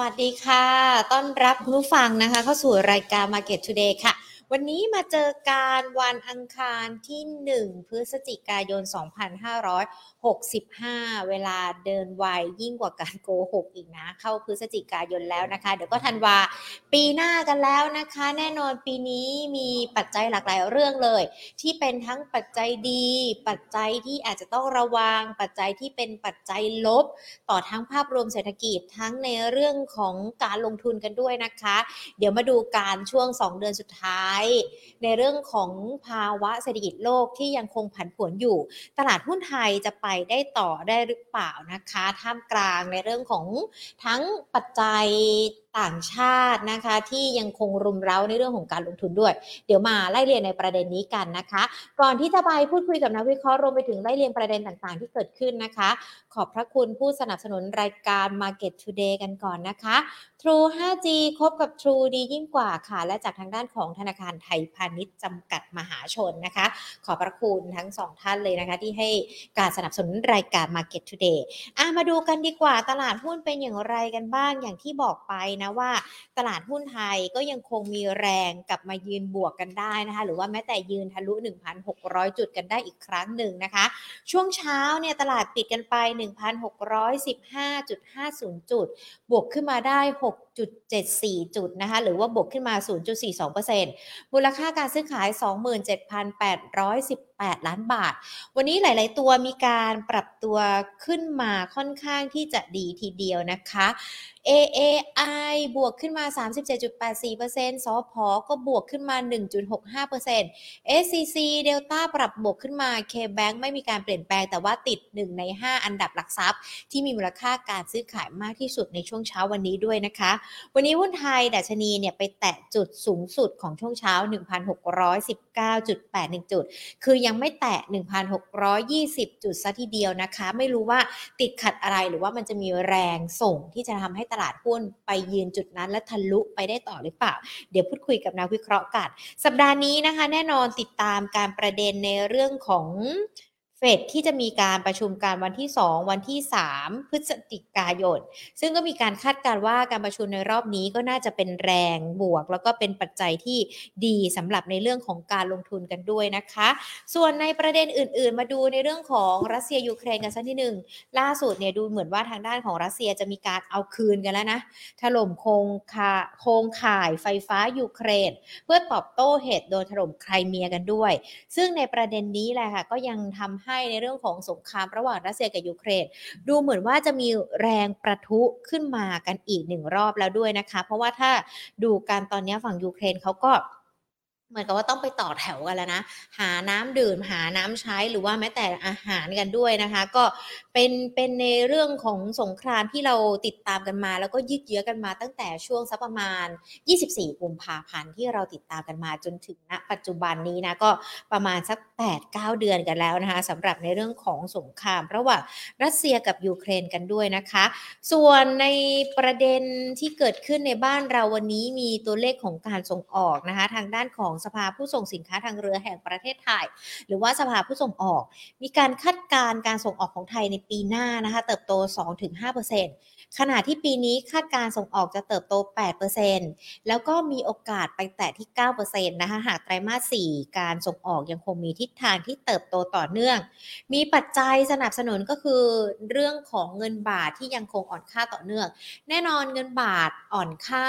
วัสดีค่ะ ต้อนรับคุณผู้ฟังนะคะ เข้าสู่รายการ Market Today ค่ะ วันนี้มาเจอการวันอังคารที่ 1 พฤศจิกายน 2565 เวลาเดินไวยิ่งกว่าการโกหกอีกนะ เข้าพฤศจิกายนแล้วนะคะ เดี๋ยวก็ทันวาปีหน้ากันแล้วนะคะ แน่นอนปีนี้มีปัจจัยหลากหลายเรื่องเลย ที่เป็นทั้งปัจจัยดี ปัจจัยที่อาจจะต้องระวัง ปัจจัยที่เป็นปัจจัยลบ ต่อทั้งภาพรวมเศรษฐกิจทั้งในเรื่องของการลงทุนกันด้วยนะคะ เดี๋ยวมาดูการช่วง 2 เดือนสุดท้ายในเรื่องของภาวะเศรษฐกิจโลกที่ยังคงผันผวนอยู่ ตลาดหุ้นไทยจะไปได้ต่อได้หรือเปล่านะคะ ท่ามกลางในเรื่องของทั้งปัจจัย ต่างชาตินะคะ ที่ยังคงรุมเร้าในเรื่องของการลงทุนด้วย เดี๋ยวมาไล่เรียนในประเด็นนี้กันนะคะ ก่อนที่จะไปพูดคุยกับนักวิเคราะห์รวมไปถึงไล่เรียงประเด็นต่างๆ ที่เกิดขึ้นนะคะ ขอบพระคุณผู้สนับสนุนรายการ Market Today กันก่อนนะคะ True 5G คบกับ True ดียิ่งกว่าค่ะ และจากทางด้านของธนาคารไทยพาณิชย์จำกัดมหาชนนะคะ ขอบพระคุณทั้งสองท่านเลยนะคะ ที่ให้การสนับสนุนรายการ Market Today อะมาดูกันดีกว่าตลาดหุ้นเป็นอย่างไรกันบ้างอย่างที่บอกไปนะว่า ตลาดหุ้นไทยก็ยังคงมีแรงกลับมายืนบวกกันได้นะคะ หรือว่าแม้แต่ยืนทะลุ 1,600 จุดกันได้อีกครั้งหนึ่งนะคะ ช่วงเช้าเนี่ยตลาดปิดกันไป 1,615.50 จุด บวกขึ้นมาได้ 6.74 จุดนะคะ หรือว่าบวกขึ้นมา 0.42%มูลค่าการซื้อขาย 8 ล้านบาท วันนี้หลาย ๆ ตัวมีการปรับตัวขึ้นมาค่อนข้างที่จะดีทีเดียวนะคะ AAI บวกขึ้นมา 37.84%สพก็บวกขึ้นมา 1.65% SCC Delta ปรับบวกขึ้นมา KBank ไม่มีการเปลี่ยนแปลงแต่ว่าติด 1 ใน 5 อันดับหลักทรัพย์ ที่มีมูลค่าการซื้อขายมากที่สุดในช่วงเช้าวันนี้ด้วยนะคะ วันนี้หุ้นไทยดัชนีเนี่ยไปแตะจุดสูงสุดของช่วงเช้า 1,619.81 จุด คือยังไม่แตะ 1,620 จุดซะทีเดียวนะคะ ไม่รู้ว่าติดขัดอะไรหรือว่ามันจะมีแรงส่งที่จะทำให้ตลาดหุ้นไปยืนจุดนั้นและทะลุไปได้ต่อหรือเปล่า เดี๋ยวพูดคุยกับนักวิเคราะห์กัน สัปดาห์นี้นะคะ แน่นอนติดตามการประเด็นในเรื่องของ เฟดที่จะมีการประชุมการวันที่ 2 วันที่ 3 พฤศจิกายน ซึ่งก็มีการคาดการณ์ว่าการประชุมในรอบนี้ก็น่าจะเป็นแรงบวก แล้วก็เป็นปัจจัยที่ดีสำหรับในเรื่องของการลงทุนกันด้วยนะคะ ส่วนในประเด็นอื่น ๆ มาดูในเรื่องของรัสเซียยูเครนกันสักนิดหนึ่งล่าสุดเนี่ยดูเหมือนว่าทางด้านของรัสเซียจะมีการเอาคืนกันแล้วนะถล่มโครงคาโครงข่ายไฟฟ้ายูเครน เพื่อตอบโต้เหตุโดนถล่มไครเมียกันด้วย ซึ่งในประเด็นนี้แหละค่ะก็ยังทำให้ในเรื่องของสงครามระหว่างรัสเซียกับยูเครน ดูเหมือนว่าจะมีแรงปะทุขึ้นมากันอีกหนึ่งรอบแล้วด้วยนะคะ เพราะว่าถ้าดูการตอนนี้ฝั่งยูเครนเขาก็ เหมือนกับว่าต้องไปต่อแถวกันแล้วนะ หาน้ำดื่มหาน้ำใช้หรือว่าแม้แต่อาหารกันด้วยนะคะ ก็เป็นเป็นในเรื่องของสงครามที่เราติดตามกันมา แล้วก็ยืดเยื้อกันมาตั้งแต่ช่วงสักประมาณ 24 กุมภาพันธ์ที่เราติดตามกันมาจนถึงณ ปัจจุบันนี้นะก็ประมาณสัก 8-9 เดือนกันแล้วนะคะสำหรับในเรื่องของสงคราม ระหว่างรัสเซียกับยูเครนกันด้วยนะคะ ส่วนในประเด็นที่เกิดขึ้นในบ้านเราวันนี้มีตัวเลขของการส่งออกนะคะ ทางด้านของสภาผู้ส่งสินค้าทางเรือแห่งประเทศไทย หรือว่าสภาผู้ส่งออก มีการคาดการณ์การส่งออกของไทยในปีหน้านะคะ เติบโต 2-5% ขณะที่ปีนี้คาดการส่งออกจะเติบโต 8%แล้วก็มีโอกาสไปแตะที่ 9%นะคะหากไตรมาส 4 การส่งออกยังคงมีทิศทางที่เติบโตต่อเนื่อง มีปัจจัยสนับสนุนก็คือเรื่องของเงินบาทที่ยังคงอ่อนค่าต่อเนื่อง แน่นอนเงินบาทอ่อนค่า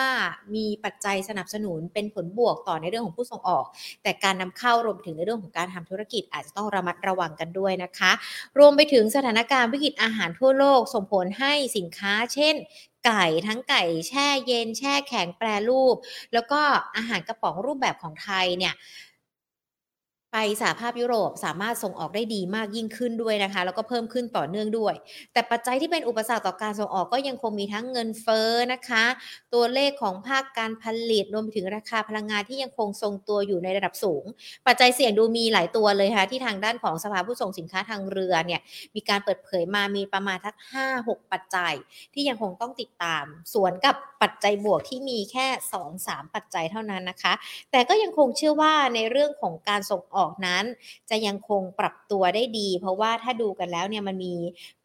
มีปัจจัยสนับสนุนเป็นผลบวกต่อในเรื่องของผู้ส่งออก แต่การนำเข้ารวมไปถึงในเรื่องของการทำธุรกิจอาจจะต้องระมัดระวังกันด้วยนะคะ รวมไปถึงสถานการณ์วิกฤตอาหารทั่วโลกส่งผลให้สินค้าเช่น ไก่ทั้งไก่แช่เย็น แช่แข็งแปรรูป แล้วก็อาหารกระป๋องรูปแบบของไทยเนี่ย ไปสหภาพยุโรปสามารถส่งออกได้ดีมากยิ่งขึ้นด้วยนะคะ แล้วก็เพิ่มขึ้นต่อเนื่องด้วย แต่ปัจจัยที่เป็นอุปสรรคต่อการส่งออกก็ยังคงมีทั้งเงินเฟ้อนะคะ ตัวเลขของภาคการผลิตรวมไปถึงราคาพลังงานที่ยังคงทรงตัวอยู่ในระดับสูง ปัจจัยเสี่ยงดูมีหลายตัวเลยค่ะที่ทางด้านของสภาผู้ส่งสินค้าทางเรือเนี่ยมีการเปิดเผยมามีประมาณทัก5-6 ปัจจัย ที่ยังคงต้องติดตาม สวนกับปัจจัยบวกที่มีแค่ 2-3 ปัจจัยเท่านั้นนะคะ แต่ก็ยังคงเชื่อว่าในเรื่องของการส่งออออกนั้น จะยังคงปรับตัวได้ดี เพราะว่าถ้าดูกันแล้วเนี่ยมันมี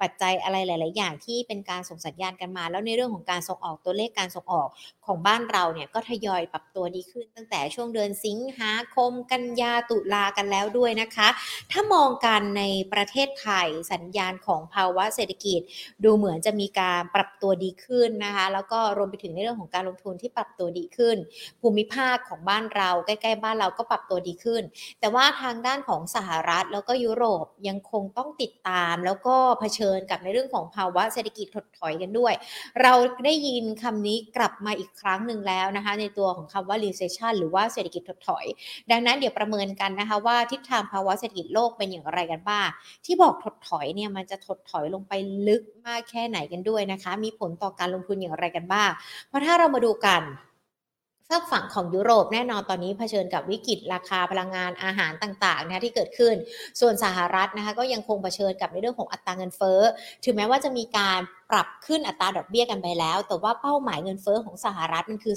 ปัจจัยอะไรหลาย ๆ อย่างที่เป็นการส่งสัญญาณกันมา แล้วในเรื่องของการส่งออกตัวเลขการส่งออกของบ้านเราเนี่ยก็ทยอยปรับตัวดีขึ้น ตั้งแต่ช่วงเดือนสิงหาคมกันยาตุลากันแล้วด้วยนะคะ ถ้ามองกันในประเทศไทยสัญญาณของภาวะเศรษฐกิจ ดูเหมือนจะมีการปรับตัวดีขึ้นนะคะ แล้วก็รวมไปถึงในเรื่องของการลงทุนที่ปรับตัวดีขึ้น ภูมิภาคของบ้านเราใกล้ ๆ บ้านเราก็ปรับตัวดีขึ้น แต่ว่าทางด้านของสหรัฐแล้วก็ยุโรปยังคงต้องติดตาม แล้วก็เผชิญกับในเรื่องของภาวะเศรษฐกิจถดถอยกันด้วย เราได้ยินคำนี้กลับมาอีกครั้งหนึ่งแล้วนะคะ ในตัวของคำว่า recession หรือว่าเศรษฐกิจถดถอย ดังนั้นเดี๋ยวประเมินกันนะคะว่าทิศทางภาวะเศรษฐกิจโลกเป็นอย่างไรกันบ้างที่บอกถดถอยเนี่ยมันจะถดถอยลงไปลึกมากแค่ไหนกันด้วยนะคะ มีผลต่อการลงทุนอย่างไรกันบ้างเพราะถ้าเรามาดูกัน ฝากฝั่งของยุโรปแน่นอนตอนนี้เผชิญกับวิกฤตราคาพลังงานอาหารต่างๆนะคะที่เกิดขึ้น ส่วนสหรัฐนะคะก็ยังคงเผชิญกับในเรื่องของอัตราเงินเฟ้อ ถึงแม้ว่าจะมีการ ปรับขึ้นอัตราดอกเบี้ยกันไปแล้ว แต่ว่าเป้าหมายเงินเฟ้อของสหรัฐมันคือ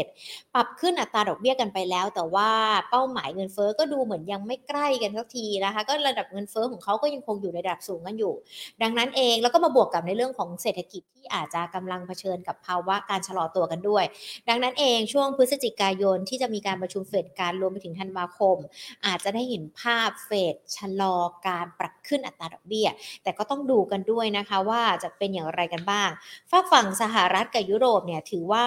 2%ปรับขึ้นอัตราดอกเบี้ยกันไปแล้ว แต่ว่าเป้าหมายเงินเฟ้อก็ดูเหมือนยังไม่ใกล้กันสักทีนะคะ ก็ระดับเงินเฟ้อของเขาก็ยังคงอยู่ในระดับสูงกันอยู่ ดังนั้นเองแล้วก็มาบวกกับในเรื่องของเศรษฐกิจที่อาจจะกำลังเผชิญกับภาวะการชะลอตัวกันด้วย ดังนั้นเองช่วงพฤศจิกายนที่จะมีการประชุมเฟดการรวมไปถึงธันวาคม อาจจะได้เห็นภาพเฟดชะลอการปรับขึ้นอัตราดอกเบี้ย แต่ก็ต้องดูกันด้วยนะคะว่าจะเป็นอย่างไรกันบ้างฝากฝั่งสหรัฐกับยุโรปเนี่ยถือว่า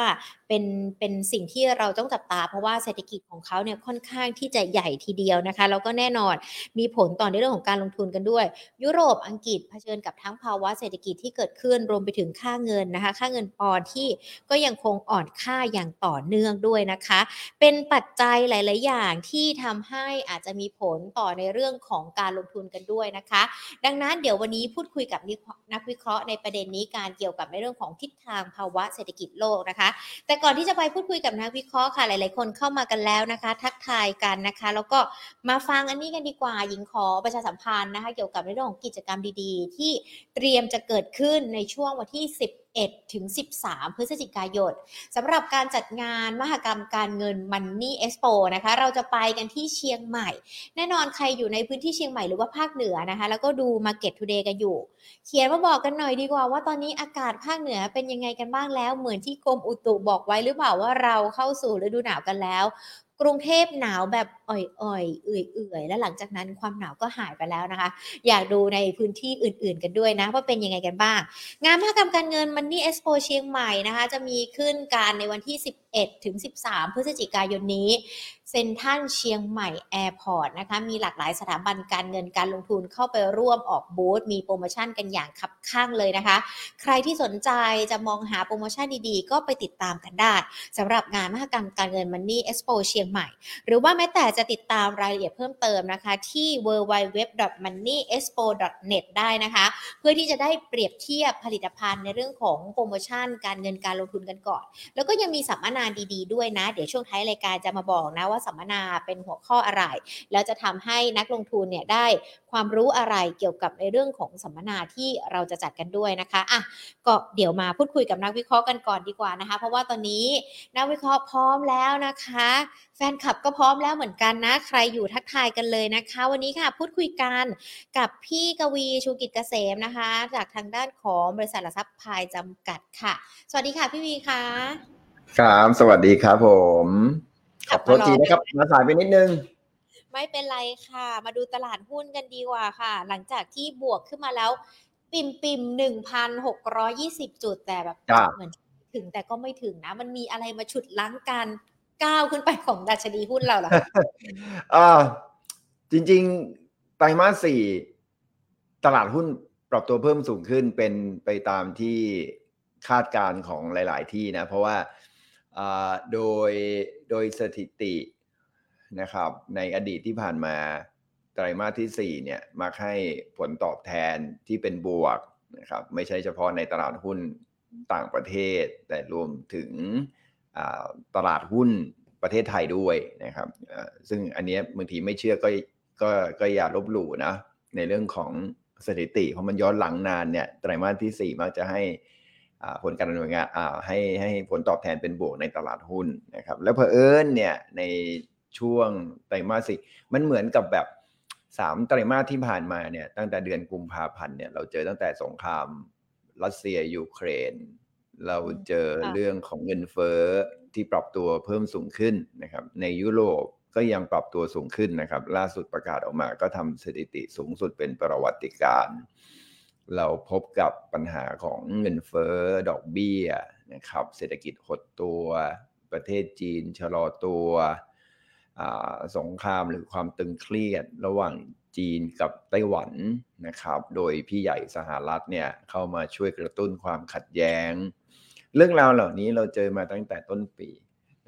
เป็นเป็นสิ่งที่เราต้องจับตา เพราะว่าเศรษฐกิจของเขาเนี่ยค่อนข้างที่จะใหญ่ทีเดียวนะคะแล้วก็แน่นอนมีผลต่อในเรื่องของการลงทุนกันด้วย ยุโรปอังกฤษเผชิญกับทั้งภาวะเศรษฐกิจที่เกิดขึ้นรวมไปถึงค่าเงินนะคะ ค่าเงินปอนที่ก็ยังคงอ่อนค่าอย่างต่อเนื่องด้วยนะคะ เป็นปัจจัยหลาย ๆ อย่างที่ทำให้อาจจะมีผลต่อในเรื่องของการลงทุนกันด้วยนะคะ ดังนั้นเดี๋ยววันนี้พูดคุยกับนักวิเคราะห์ในประเด็นนี้การเกี่ยวกับในเรื่องของทิศทางภาวะเศรษฐกิจโลกนะคะแต่ก่อนที่จะไปพูดคุยกับนักวิเคราะห์ค่ะหลาย ๆ คนเข้ามากันแล้วนะคะ ทักทายกันนะคะ แล้วก็มาฟังอันนี้กันดีกว่าหญิงขอประชาสัมพันธ์นะคะ เกี่ยวกับเรื่องของกิจกรรมดี ๆ ที่เตรียมจะเกิดขึ้นในช่วงวันที่ 10 11 ถึง 13 พฤศจิกายนสำหรับการจัดงานมหกรรมการเงิน Money Expo นะคะ เราจะไปกันที่เชียงใหม่ แน่นอนใครอยู่ในพื้นที่เชียงใหม่หรือว่าภาคเหนือนะคะ แล้วก็ดู Market Today กันอยู่ เขียนมาบอกกันหน่อยดีกว่าว่าตอนนี้อากาศภาคเหนือเป็นยังไงกันบ้างแล้ว เหมือนที่กรมอุตุบอกไว้หรือเปล่าว่าเราเข้าสู่ฤดูหนาวกันแล้ว กรุงเทพหนาวแบบอ่อยๆ เอื่อยๆ แล้วหลังจากนั้นความหนาวก็หายไปแล้วนะคะ อยากดูในพื้นที่อื่นๆ กันด้วยนะ ว่าเป็นยังไงกันบ้าง งานมหกรรมการเงินมันนี่เอ็กซ์โปเชียงใหม่นะคะ จะมีขึ้นการในวันที่ 11 ถึง 13 พฤศจิกายนนี้ เซ็นทรัลเชียงใหม่แอร์พอร์ตนะคะมีหลากหลายสถาบันการเงินการลงทุนเข้าไปร่วมออกบูธมีโปรโมชั่นกันอย่างคับคั่งเลยนะคะ ใครที่สนใจจะมองหาโปรโมชั่นดีๆ ก็ไปติดตามกันได้สำหรับงานมหกรรมการเงิน Money Expo เชียงใหม่ หรือว่าแม้แต่จะติดตามรายละเอียดเพิ่มเติมนะคะที่ www.moneyexpo.net ได้นะคะ เพื่อที่จะได้เปรียบเทียบผลิตภัณฑ์ในเรื่องของโปรโมชั่น การเงินการลงทุนกันก่อน แล้วก็ยังมีสัมมนาดีๆด้วยนะ เดี๋ยวช่วงท้ายรายการจะมาบอกนะว่าสัมมนาเป็นหัวข้ออะไร แล้วจะทำให้นักลงทุนเนี่ยได้ความรู้อะไรเกี่ยวกับในเรื่องของสัมมนาที่เราจะจัดกันด้วยนะคะอะก็เดี๋ยวมาพูดคุยกับนักวิเคราะห์กันก่อนดีกว่านะคะ เพราะว่าตอนนี้นักวิเคราะห์พร้อมแล้วนะคะ แฟนคลับก็พร้อมแล้วเหมือนกันนะ ใครอยู่ทักทายกันเลยนะคะ วันนี้ค่ะพูดคุยกันกับพี่กวีชูกิจเกษมนะคะ จากทางด้านของบริษัทหลักทรัพย์พายจำกัดค่ะ สวัสดีค่ะพี่วีค่ะครับ สวัสดีครับผม ขอบโทษทีนะครับมาสายไปนิดนึง ไม่เป็นไรค่ะ มาดูตลาดหุ้นกันดีกว่าค่ะ หลังจากที่บวกขึ้นมาแล้ว ปิ่มปิ่มหนึ่งพันหกร้อยี่สิบจุดแต่แบบครับเหมือนถึงแต่ก็ไม่ถึงนะ มันมีอะไรมาฉุดล้างการก้าวขึ้นไปของดัชนีหุ้นเราเหรอคะอ่าจริง ๆ ไตรมาสสี่ตลาดหุ้นปรับตัวเพิ่มสูงขึ้นเป็นไปตามที่คาดการณ์ของหลาย ๆ ที่นะ เพราะว่าอ่า โดยโดยสถิตินะครับในอดีตที่ผ่านมาไตรมาสที่ 4 เนี่ยมักให้ผลตอบแทนที่เป็นบวกนะครับไม่ใช่เฉพาะในตลาดหุ้นต่างประเทศ แต่รวมถึงตลาดหุ้นประเทศไทยด้วยนะครับซึ่งอันนี้บางทีไม่เชื่อก็ก็ก็อย่าลบหลู่นะในเรื่องของสถิติเพราะมันย้อนหลังนานเนี่ยไตรมาสที่ 4 มักจะให้ ผลการดำเนินงานอ่าให้ให้ผลตอบแทนเป็นบวกในตลาดหุ้นนะครับ แล้วเผอิญเนี่ยในช่วงไตรมาสสี่มันเหมือนกับแบบสามไตรมาสที่ผ่านมาเนี่ยตั้งแต่เดือนกุมภาพันธ์เนี่ยเราเจอตั้งแต่สงครามรัสเซียยูเครน เราเจอเรื่องของเงินเฟ้อที่ปรับตัวเพิ่มสูงขึ้นนะครับ ในยุโรปก็ยังปรับตัวสูงขึ้นนะครับ ล่าสุดประกาศออกมาก็ทำสถิติสูงสุดเป็นประวัติการ เราพบกับปัญหาของเงินเฟ้อดอกเบี้ยนะครับเศรษฐกิจหดตัว ประเทศจีนชะลอตัวสงครามหรือความตึงเครียดระหว่างจีนกับไต้หวันนะครับ โดยพี่ใหญ่สหรัฐเนี่ยเข้ามาช่วยกระตุ้นความขัดแย้ง เรื่องราวเหล่านี้เราเจอมาตั้งแต่ต้นปี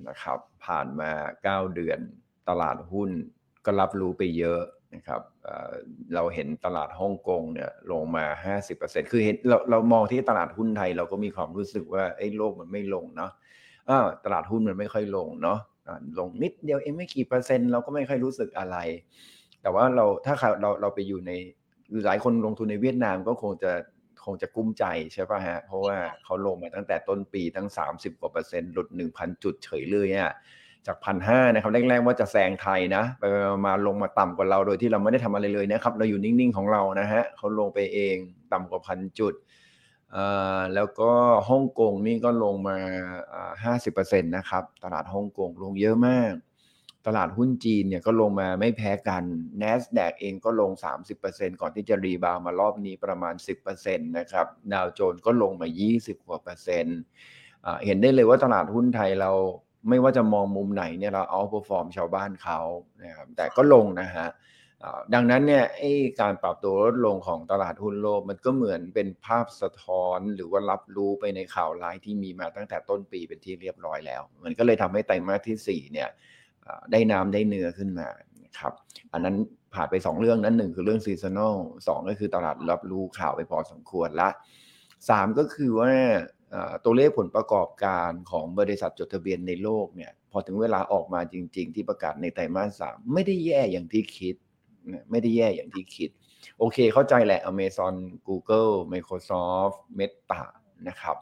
นะครับ ผ่านมา 9 เดือนตลาดหุ้นก็รับรู้ไปเยอะ นะครับเราเห็นตลาดฮ่องกงเนี่ยลงมา 50%คือเห็นเราเรามองที่ตลาดหุ้นไทย เราก็มีความรู้สึกว่าไอ้โลกมันไม่ลงเนาะตลาดหุ้นมันไม่ค่อยลงเนาะลงนิดเดียวเองไม่กี่เปอร์เซ็นต์เราก็ไม่ค่อยรู้สึกอะไร แต่ว่าเราถ้าเราเราไปอยู่ในหลายคนลงทุนในเวียดนามก็คงจะคงจะกุ้มใจใช่ป่ะฮะ เพราะว่าเขาลงมาตั้งแต่ต้นปีทั้ง 30กว่าเปอร์เซ็นต์หลุด1,000 จุดเฉยเลยอะ จากพันห้านะครับแรกๆว่าจะแซงไทยนะไปมาลงมาต่ำกว่าเราโดยที่เราไม่ได้ทำอะไรเลยนะครับ เราอยู่นิ่งๆของเรานะฮะเขาลงไปเองต่ำกว่าพันจุดแล้วก็ฮ่องกงนี่ก็ลงมาห้าสิบเปอร์เซ็นต์นะครับ ตลาดฮ่องกงลงเยอะมาก ตลาดหุ้นจีนเนี่ยก็ลงมาไม่แพ้กัน NASDAQ เองก็ลง 30%ก่อนที่จะ rebound มารอบนี้ประมาณ 10%นะครับ Dow Jones ก็ลงมา 20กว่าเปอร์เซ็นต์เห็นได้เลยว่าตลาดหุ้นไทยเรา ไม่ว่าจะมองมุมไหนเนี่ยเรา outperform ชาวบ้านเขานะครับแต่ก็ลงนะฮะดังนั้นเนี่ยไอ้การปรับตัวลดลงของตลาดหุ้นโลก มันก็เหมือนเป็นภาพสะท้อนหรือว่ารับรู้ไปในข่าวร้ายที่มีมาตั้งแต่ต้นปีเป็นที่เรียบร้อยแล้ว มันก็เลยทำให้ไตรมาสที่4เนี่ยได้น้ำได้เนื้อขึ้นมาครับอันนั้นผ่านไป 2 เรื่องนั้นหนึ่งคือเรื่องซีซันอลสก็คือตลาดรับรู้ข่าวไปพอสมควรละ3ก็คือว่า ตัวเลขผลประกอบการของบริษัทจดทะเบียนในโลกเนี่ยพอถึงเวลาออกมาจริง ๆ ที่ประกาศในไตรมาสสามไม่ได้แย่อย่างที่คิด ไม่ได้แย่อย่างที่คิด โอเคเข้าใจแหละ Amazon Google Microsoft Meta นะครับ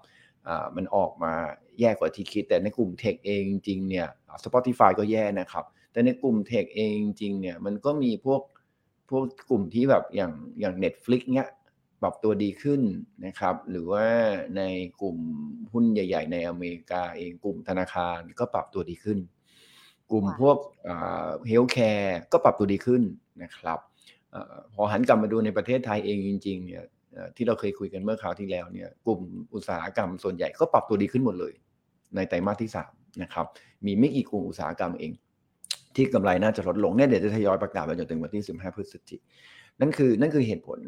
มันออกมาแย่กว่าที่คิด แต่ในกลุ่ม tech เองจริงเนี่ย Spotify ก็แย่นะครับ แต่ในกลุ่ม tech เองจริงเนี่ยมันก็มีพวกพวกกลุ่มที่แบบอย่างอย่าง Netflix เนี้ย ปรับตัวดีขึ้นนะครับ หรือว่าในกลุ่มหุ้นใหญ่ ๆ ในอเมริกาเองกลุ่มธนาคารก็ปรับตัวดีขึ้น กลุ่มพวก healthcare ก็ปรับตัวดีขึ้นนะครับพอหันกลับมาดูในประเทศไทยเองจริงๆเนี่ยที่เราเคยคุยกันเมื่อคราวที่แล้วเนี่ยกลุ่มอุตสาหกรรมส่วนใหญ่ก็ปรับตัวดีขึ้นหมดเลย ในไตรมาสที่3นะครับมีไม่กี่กลุ่มอุตสาหกรรมเอง ที่กำไรน่าจะลดลงเนี่ยเดี๋ยวจะทยอยประกาศไปจนถึงวันที่ 15 พฤศจิกายน นั่นคือนั่นคือเหตุผล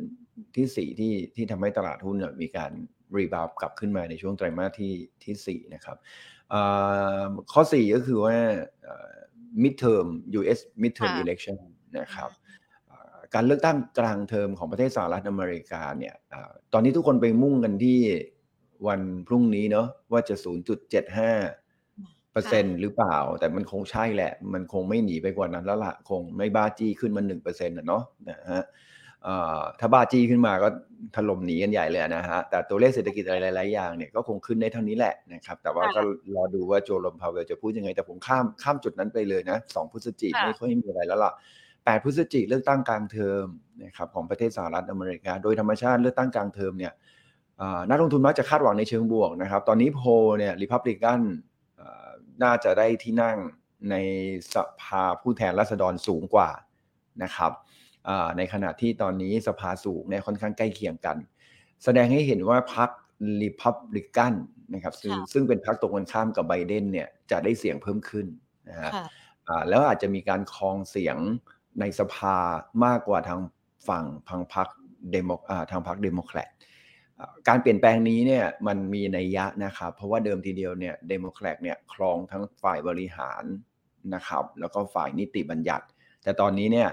ที่สี่ที่ที่ทำให้ตลาดหุ้นมีการรีบาวกลับขึ้นมาในช่วงไตรมาสที่ที่สี่นะครับข้อสี่ก็คือว่า midterm US midterm election นะครับการเลือกตั้งกลางเทอมของประเทศสหรัฐอเมริกาเนี่ยตอนนี้ทุกคนไปมุ่งกันที่วันพรุ่งนี้เนาะว่าจะ 0.75 เปอร์เซ็นหรือเปล่า แต่มันคงใช่แหละ มันคงไม่หนีไปกว่านั้นแล้วละคงไม่บ้าจี้ขึ้นมาหนึ่งเปอร์เซ็นต์นะเนาะนะฮะถ้าบ้าจี้ขึ้นมาก็ถล่มหนีกันใหญ่เลยนะฮะ แต่ตัวเลขเศรษฐกิจอะไรหลายๆอย่างเนี่ยก็คงขึ้นได้เท่านี้แหละนะครับ แต่ว่าก็รอดูว่าโจลมพาวเวลจะพูดยังไง แต่ผมข้ามข้ามจุดนั้นไปเลยนะสองพฤศจิกไม่ค่อยมีอะไรแล้วล่ะแปดพฤศจิกเลือกตั้งกลางเทอมนะครับของประเทศสหรัฐอเมริกา โดยธรรมชาติเลือกตั้งกลางเทอมเนี่ยนักลงทุนมักจะคาดหวังในเชิงบวกนะครับ ตอนนี้โพลเนี่ยริพับลิกัน น่าจะได้ที่นั่งในสภาผู้แทนราษฎรสูงกว่านะครับในขณะที่ตอนนี้สภาสูงเนี่ยค่อนข้างใกล้เคียงกัน แสดงให้เห็นว่าพรรคริพับลิกันนะครับซึ่งซึ่งเป็นพรรคตรงกันข้ามกับไบเดนเนี่ยจะได้เสียงเพิ่มขึ้นนะฮะแล้วอาจจะมีการครองเสียงในสภามากกว่าทางฝั่งพังพรรคเดโมทางพรรคเดโมแครต การเปลี่ยนแปลงนี้เนี่ยมันมีนัยยะนะครับ เพราะว่าเดิมทีเดียวเนี่ยเดโมแครตเนี่ยครองทั้งฝ่ายบริหารนะครับ แล้วก็ฝ่ายนิติบัญญัติ แต่ตอนนี้เนี่ย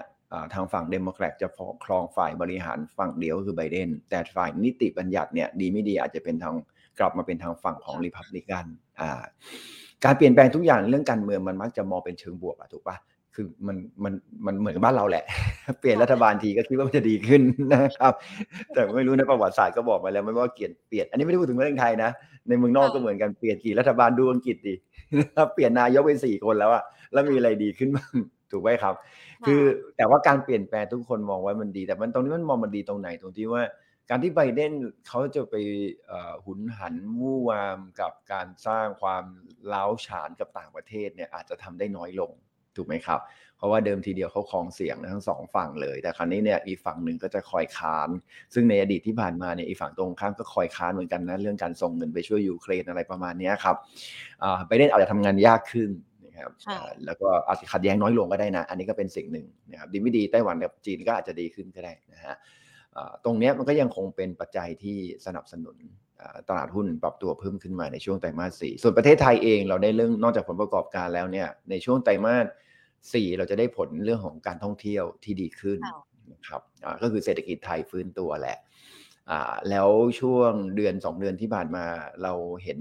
ทางฝั่งเดโมแครตจะครองฝ่ายบริหารฝั่งเดียวคือไบเดนแต่ฝ่ายนิติบัญญัติเนี่ยดีไม่ดีอาจจะเป็นทางกลับมาเป็นทางฝั่งของริพับลิกันการเปลี่ยนแปลงทุกอย่างเรื่องการเมืองมันมักจะมองเป็นเชิงบวกอะถูกปะ คือมันมันมันเหมือนบ้านเราแหละ เปลี่ยนรัฐบาลทีก็คิดว่ามันจะดีขึ้นนะครับ แต่ไม่รู้ในประวัติศาสตร์ก็บอกมาแล้วไม่ว่าเปลี่ยนเปลี่ยนอันนี้ไม่ได้พูดถึงเรื่องไทยนะในเมืองนอกก็เหมือนกันเปลี่ยนกี่รัฐบาลดูอังกฤษดินะครับเปลี่ยนนายกไปสี่คนแล้วอะแล้วมีอะไรดีขึ้นบ้างถูกไหมครับ คือแต่ว่าการเปลี่ยนแปลงทุกคนมองว่ามันดี แต่มันตรงนี้มันมองมันดีตรงไหนตรงที่ว่า การที่ไบเดนเขาจะไปหุนหันมู่วามกับการสร้างความล้าวฉานกับต่างประเทศเนี่ยอาจจะทำได้น้อยลง ถูกไหมครับ เพราะว่าเดิมทีเดียวเขาคลองเสียงทั้งสองฝั่งเลย แต่ครั้นี้เนี่ยอีกฝั่งหนึ่งก็จะคอยค้าน ซึ่งในอดีตที่ผ่านมาเนี่ยอีกฝั่งตรงข้ามก็คอยค้านเหมือนกันนะเรื่องการส่งเงินไปช่วยยูเครนอะไรประมาณนี้ครับไบเดนอาจจะทำงานยากขึ้นนะครับแล้วก็อาจจะขัดแย้งน้อยลงก็ได้นะ อันนี้ก็เป็นสิ่งหนึ่งนะครับดีไม่ดีไต้หวันกับจีนก็อาจจะดีขึ้นก็ได้นะฮะตรงนี้มันก็ยังคงเป็นปัจจัยที่สนับสนุน ตลาดหุ้นปรับตัวเพิ่มขึ้นมาในช่วงไตรมาสสี่ส่วนประเทศไทยเองเราได้เรื่องนอกจากผลประกอบการแล้วเนี่ยในช่วงไตรมาสสี่เราจะได้ผลเรื่องของการท่องเที่ยวที่ดีขึ้นนะครับก็คือเศรษฐกิจไทยฟื้นตัวแหละแล้วช่วงเดือนสองเดือนที่ผ่านมาเราเห็น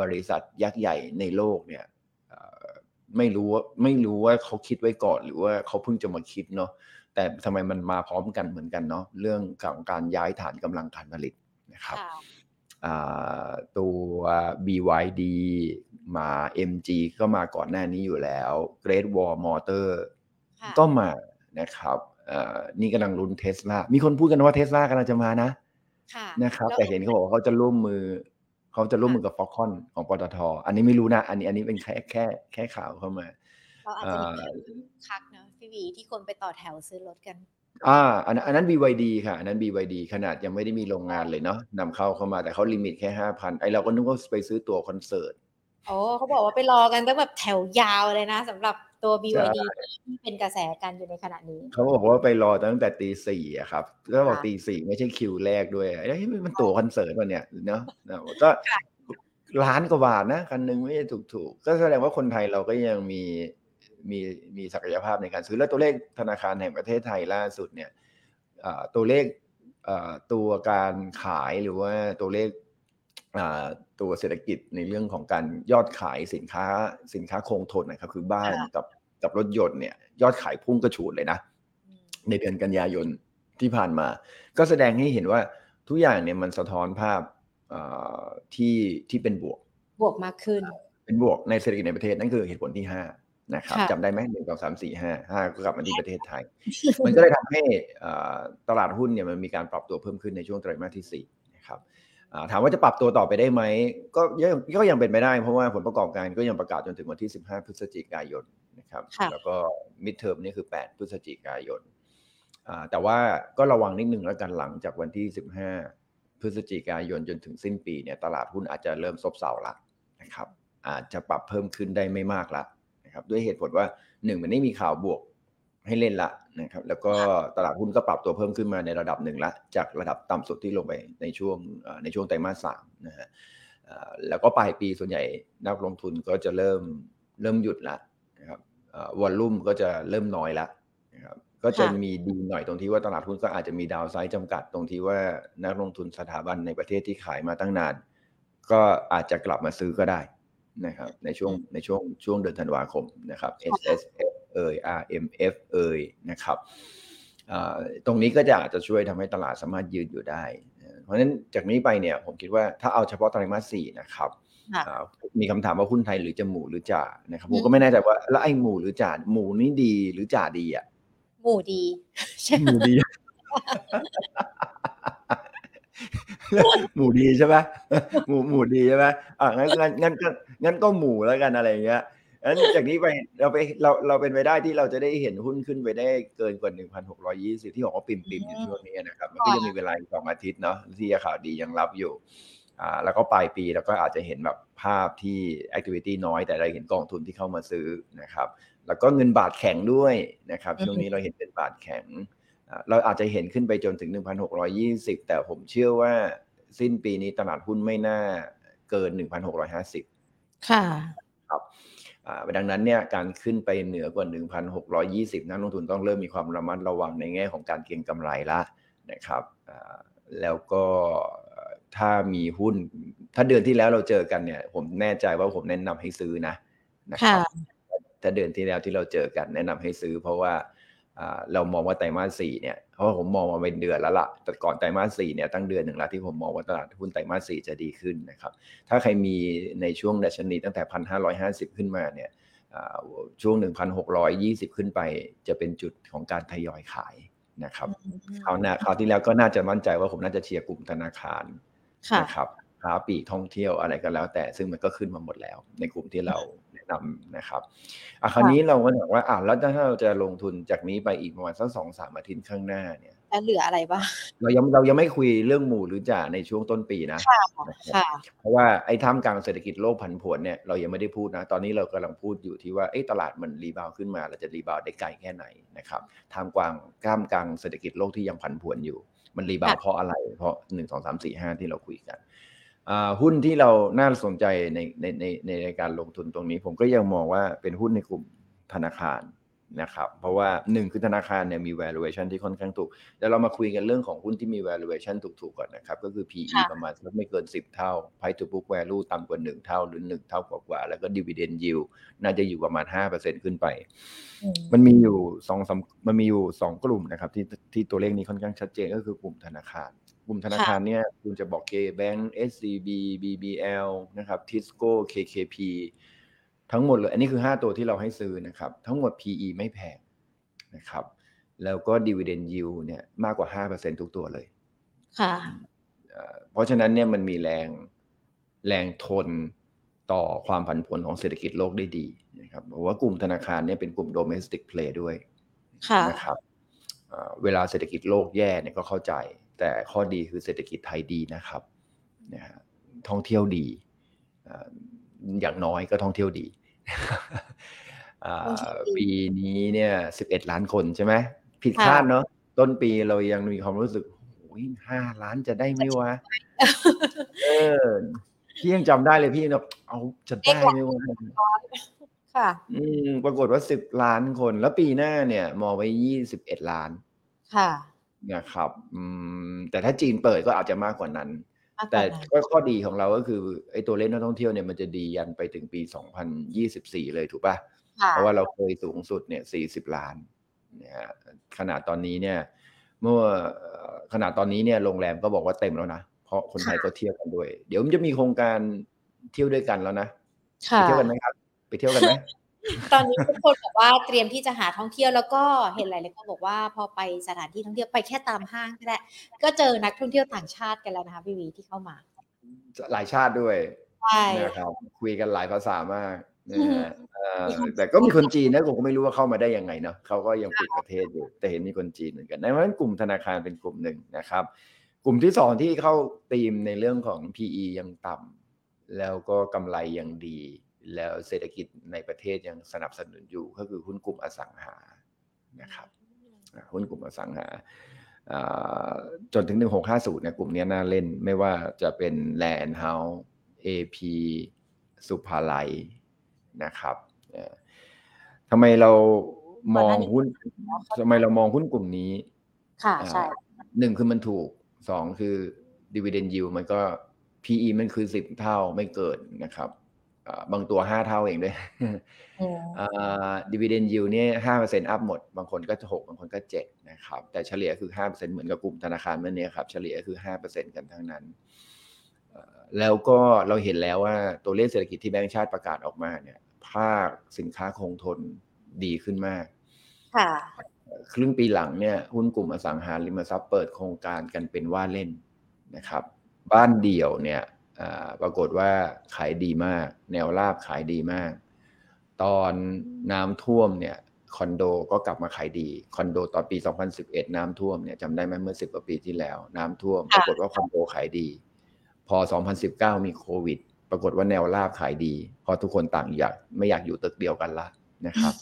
บริษัทยักษ์ใหญ่ในโลกเนี่ยไม่รู้ว่าไม่รู้ว่าเขาคิดไว้ก่อนหรือว่าเขาเพิ่งจะมาคิดเนาะแต่ทำไมมันมาพร้อมกันเหมือนกันเนาะเรื่องของการย้ายฐานกำลังการผลิตนะครับ ตัว BYD มา MG ก็มาก่อนหน้านี้อยู่แล้ว Great Wall Motor ก็มานะครับนี่กำลังลุ้นเทสลา มีคนพูดกันว่าเทสลากำลังจะมานะนะครับ แต่เห็นเขาบอกว่าเขาจะร่วมมือ เขาจะร่วมมือกับฟอคคอนของปตท อันนี้ไม่รู้นะ อันนี้อันนี้เป็นแค่แค่แค่ข่าวเข้ามาเราอาจจะมีคักเนาะพี่วีที่คนไปต่อแถวซื้อรถกัน อ่าอันนั้นอันนั้น BYD ค่ะ อันนั้น BYD ขนาดยังไม่ได้มีโรงงานเลยเนาะนำเข้าเข้ามาแต่เขา limit แค่ห้าพันไอ้เราก็นึกว่าไปซื้อตั๋วคอนเสิร์ตโอ้เขาบอกว่าไปรอกันตั้งแบบแถวยาวเลยนะสำหรับตัว BYD ที่เป็นกระแสกันอยู่ในขณะนี้ เขาบอกว่าไปรอตั้งแต่ตีสี่อะครับก็บอกตีสี่ไม่ใช่คิวแรกด้วยไอ้มันตั๋วคอนเสิร์ตวันเนี้ยเนาะก็ล้านกว่าบาทนะคันหนึ่งไม่ใช่ถูกๆ ก็แสดงว่าคนไทยเราก็ยังมี มีมีศักยภาพในการซื้อแล้วตัวเลขธนาคารแห่งประเทศไทยล่าสุดเนี่ยตัวเลขตัวการขายหรือว่าตัวเลขตัวเศรษฐกิจในเรื่องของการยอดขายสินค้าสินค้าคงทนนะครับ คือบ้านกับกับรถยนต์เนี่ยยอดขายพุ่งกระฉูดเลยนะ ในเดือนกันยายนที่ผ่านมา ก็แสดงให้เห็นว่าทุกอย่างเนี่ยมันสะท้อนภาพที่ที่เป็นบวก บวกมากขึ้น เป็นบวกในเศรษฐกิจในประเทศนั่นคือเหตุผลที่ห้า นะครับจำได้ไหมหนึ่งสองสามสี่ห้าห้าก็กลับมาที่ประเทศไทย มันก็เลยทำให้ตลาดหุ้นเนี่ยมันมีการปรับตัวเพิ่มขึ้นในช่วงไตรมาสที่สี่นะครับถามว่าจะปรับตัวต่อไปได้ไหมก็ยังก็ยังเป็นไปได้ เพราะว่าผลประกอบการก็ยังประกาศจนถึงวันที่ 15 พฤศจิกายนนะครับ แล้วก็มิดเทอมนี่คือ 8 พฤศจิกายนแต่ว่าก็ระวังนิดนึงแล้วกันหลังจากวันที่ 15 พฤศจิกายนจนถึงสิ้นปีเนี่ยตลาดหุ้นอาจจะเริ่มซบเซาละนะครับ อาจจะปรับเพิ่มขึ้นได้ไม่มากละ นะครับด้วยเหตุผลว่าหนึ่งมันไม่มีข่าวบวกให้เล่นละนะครับ แล้วก็ตลาดหุ้นก็ปรับตัวเพิ่มขึ้นมาในระดับหนึ่งละ จากระดับต่ำสุดที่ลงไปในช่วงในช่วงไตรมาสสามนะฮะแล้วก็ปลายปีส่วนใหญ่นักลงทุนก็จะเริ่มเริ่มหยุดละนะครับวอลลุ่มก็จะเริ่มน้อยละนะครับก็จะมีดีหน่อยตรงที่ว่าตลาดหุ้นก็อาจจะมีดาวไซด์จำกัดตรงที่ว่านักลงทุนสถาบันในประเทศที่ขายมาตั้งนาน ก็อาจจะกลับมาซื้อก็ได้ นะครับในช่วงในช่วงช่วงเดือนธันวาคมนะครับ S S F เอ่ย R M F เอ่ยนะครับตรงนี้ก็จะอาจจะช่วยทำให้ตลาดสามารถยืนอยู่ได้ เพราะฉะนั้นจากนี้ไปเนี่ยผมคิดว่าถ้าเอาเฉพาะไตรมาสสี่นะครับมีคำถามว่าหุ้นไทยหรือจะหมูหรือจ่านะครับผมก็ไม่แน่ใจว่าแล้วไอ้หมูหรือจ่าหมูนี่ดีหรือจ่าดีอะหมูดีใช่หมูดีหมูดีใช่ไหมหมูหมูดีใช่ไหมอะงั้นงั้นงั้นก็ งั้นก็หมูแล้วกันอะไรเงี้ยงั้นจากนี้ไปเราไปเราเราเป็นไปได้ที่เราจะได้เห็นหุ้นขึ้นไปได้เกินกว่า 1,620 ที่บอกว่าปิ่มปิ่มอยู่ช่วงนี้นะครับ มันก็ยังมีเวลาอีกสองอาทิตย์เนาะที่ข่าวดียังรับอยู่อ่าแล้วก็ปลายปีเราก็อาจจะเห็นแบบภาพที่แอคทิวิตี้น้อยแต่เราเห็นกองทุนที่เข้ามาซื้อนะครับ แล้วก็เงินบาทแข็งด้วยนะครับช่วงนี้เราเห็นเป็นบาทแข็ง เราอาจจะเห็นขึ้นไปจนถึง 1,620 แต่ผมเชื่อว่าสิ้นปีนี้ตลาดหุ้นไม่น่าเกิน 1,650 ค่ะครับดังนั้นเนี่ยการขึ้นไปเหนือกว่า 1,620 นักลงทุนต้องเริ่มมีความระมัดระวังในแง่ของการเก็งกำไรละนะครับแล้วก็ถ้ามีหุ้น ถ้าเดือนที่แล้วเราเจอกันเนี่ย ผมแน่ใจว่าผมแนะนำให้ซื้อนะนะครับถ้าเดือนที่แล้วที่เราเจอกันแนะนำให้ซื้อ เพราะว่าเรามองว่าไตรมาสสี่เนี่ย เพราะผมมองมาเป็นเดือนแล้วล่ะแต่ก่อนไตรมาสสี่เนี่ยตั้งเดือนหนึ่งแล้วที่ผมมองว่าตลาดหุ้นไตรมาสสี่จะดีขึ้นนะครับ ถ้าใครมีในช่วงดัชนีตั้งแต่พันห้าร้อยห้าสิบขึ้นมาเนี่ยช่วง 1,620 ขึ้นไป จะเป็นจุดของการทยอยขายนะครับคราวหน้าคราวที่แล้วก็น่าจะมั่นใจว่าผมน่าจะเชียร์กลุ่มธนาคารนะครับค้าปีท่องเที่ยวอะไรก็แล้ว แต่ซึ่งมันก็ขึ้นมาหมดแล้ว ในกลุ่มที่เราแนะนำนะครับอะคราวนี้เราก็บอกว่าอะแล้วถ้าเราจะลงทุนจากนี้ไปอีกประมาณสักสองสามอาทิตย์ข้างหน้าเนี่ยแล้วเหลืออะไรบ้างเรายังเรายังไม่คุยเรื่องหมู่หรือจ่าในช่วงต้นปีนะเพราะว่าไอ้ท่ามกลางเศรษฐกิจโลกผันผวนเนี่ยเรายังไม่ได้พูดนะ ตอนนี้เรากำลังพูดอยู่ที่ว่าไอ้ตลาดมัน rebound ขึ้นมา เราจะ rebound ได้ไกลแค่ไหนนะครับท่ามกลางท่ามกลางเศรษฐกิจโลกที่ยังผันผวนอยู่ มัน rebound เพราะอะไร เพราะหนึ่งสองสามสี่ห้าที่เราคุยกัน หุ้นที่เราน่าสนใจในในในในการลงทุนตรงนี้ ผมก็ยังมองว่าเป็นหุ้นในกลุ่มธนาคารนะครับเพราะว่าหนึ่งคือธนาคารเนี่ยมี valuation ที่ค่อนข้างถูกเดี๋ยวเรามาคุยกันเรื่องของหุ้นที่มี valuation ถูกๆก่อนนะครับก็คือ PE ประมาณไม่เกิน 10 เท่า Price to book value ต่ำกว่า 1 เท่าหรือ 1 เท่ากว่าแล้วก็ dividend yield น่าจะอยู่ประมาณ 5%ขึ้นไป มันมีอยู่สองมันมีอยู่สองกลุ่มนะครับที่ที่ตัวเลขนี้ค่อนข้างชัดเจนก็คือกลุ่มธนาคาร กลุ่มธนาคารเนี่ยคุณจะบอก K-Bank SCB BBL นะครับ Tisco KKP ทั้งหมดเลย อันนี้คือ 5 ตัวที่เราให้ซื้อนะครับ ทั้งหมด PE ไม่แพงนะครับ แล้วก็ dividend yield เนี่ยมากกว่า 5%ทุกตัวเลย ค่ะ เพราะฉะนั้นเนี่ยมันมีแรงแรงทนต่อความผันผวนของเศรษฐกิจโลกได้ดีนะครับ เพราะว่ากลุ่มธนาคารเนี่ยเป็นกลุ่ม domestic play ด้วยนะครับ เวลาเศรษฐกิจโลกแย่เนี่ยก็เข้าใจ แต่ข้อดีคือเศรษฐกิจไทยดีนะครับนะฮะท่องเที่ยวดี อย่างน้อยก็ท่องเที่ยวดีปีนี้เนี่ยสิบเอ็ดล้านคนใช่ไหมผิดคาดเนาะต้นปีเรายังมีความรู้สึกโอ้ยห้าล้านจะได้ไหมวะเออพี่ยังจำได้เลยพี่เนาะเอาจะได้ไหมวะค่ะ อืมปรากฏว่าสิบล้านคน แล้วปีหน้าเนี่ย มองไว้ยี่สิบเอ็ดล้าน ค่ะ นะครับอืมแต่ถ้าจีนเปิดก็อาจจะมากกว่านั้น แต่ก็ข้อดีของเราก็คือไอ้ตัวเลขนักท่องเที่ยวเนี่ยมันจะดียันไปถึงปี 2024 เลยถูกปะ่ะ เพราะว่าเราเคยสูงสุดเนี่ย 40 ล้านเนี่ยขนาดตอนนี้เนี่ย เมื่อขนาดตอนนี้เนี่ยโรงแรมก็บอกว่าเต็มแล้วนะ เพราะคนไทยก็เที่ยวกันด้วย เดี๋ยวมันจะมีโครงการเที่ยวด้วยกันแล้วนะ ไปเที่ยวกันไหมครับ ไปเที่ยวกันไหม ตอนนี้ทุกคนบอกว่าเตรียมที่จะหาท่องเที่ยวแล้วก็เห็นหลายๆคนบอกว่าพอไปสถานที่ท่องเที่ยวไปแค่ตามห้างก็ได้ก็เจอนักท่องเที่ยวต่างชาติกันแล้วนะคะพี่วีที่เข้ามา หลายชาติด้วยใช่นะครับคุยกันหลายภาษามากนะฮะแต่ก็มีคนจีนนะผมก็ไม่รู้ว่าเข้ามาได้ยังไงเนาะเขาก็ยังปิดประเทศอยู่ แต่เห็นมีคนจีนเหมือนกันดังนั้นกลุ่มธนาคารเป็นกลุ่มหนึ่งนะครับ กลุ่มที่สองที่เข้าตีมในเรื่องของ PE ยังต่ำแล้วก็กำไรยังดี แล้วเศรษฐกิจในประเทศยังสนับสนุนอยู่ก็คือหุ้นกลุ่มอสังหานะครับหุ้นกลุ่มอสังหาจนถึง 1650เนี่ยกลุ่มนี้น่าเล่นไม่ว่าจะเป็น Land House AP ศุภาลัยนะครับทำไมเรามองหุ้นทำไมเรามองหุ้นกลุ่มนี้ ค่ะใช่หนึ่งคือมันถูกสองคือ dividend yield มันก็ PE มันคือสิบเท่าไม่เกินนะครับ บางตัวห้าเท่าเองด้วยดีเวเดนยิวเนี่ยห้าเปอร์เซ็นต์อัพหมด บางคนก็หกบางคนก็เจ็ดนะครับ แต่เฉลี่ยคือห้าเปอร์เซ็นต์เหมือนกับกลุ่มธนาคารเมื่อนี้ครับ เฉลี่ยคือห้าเปอร์เซ็นต์กันทั้งนั้น แล้วก็เราเห็นแล้วว่าตัวเลขเศรษฐกิจที่แบงก์ชาติประกาศออกมาเนี่ยภาคสินค้าคงทนดีขึ้นมาก ค่ะ ครึ่งปีหลังเนี่ยหุ้นกลุ่มอสังหาริมทรัพย์เปิดโครงการกันเป็นว่าเล่นนะครับ บ้านเดี่ยวเนี่ย ปรากฏว่าขายดีมาก แนวราบขายดีมาก ตอนน้ำท่วมเนี่ยคอนโดก็กลับมาขายดีคอนโดตอนปี 2011 น้ำท่วมเนี่ยจำได้ไหมเมื่อ 10กว่าปีที่แล้ว น้ำท่วมปรากฏว่าคอนโดขายดี พอ 2019 มีโควิด ปรากฏว่าแนวราบขายดี เพราะทุกคนต่างอยากไม่อยากอยู่ตึกเดียวกันละนะครับ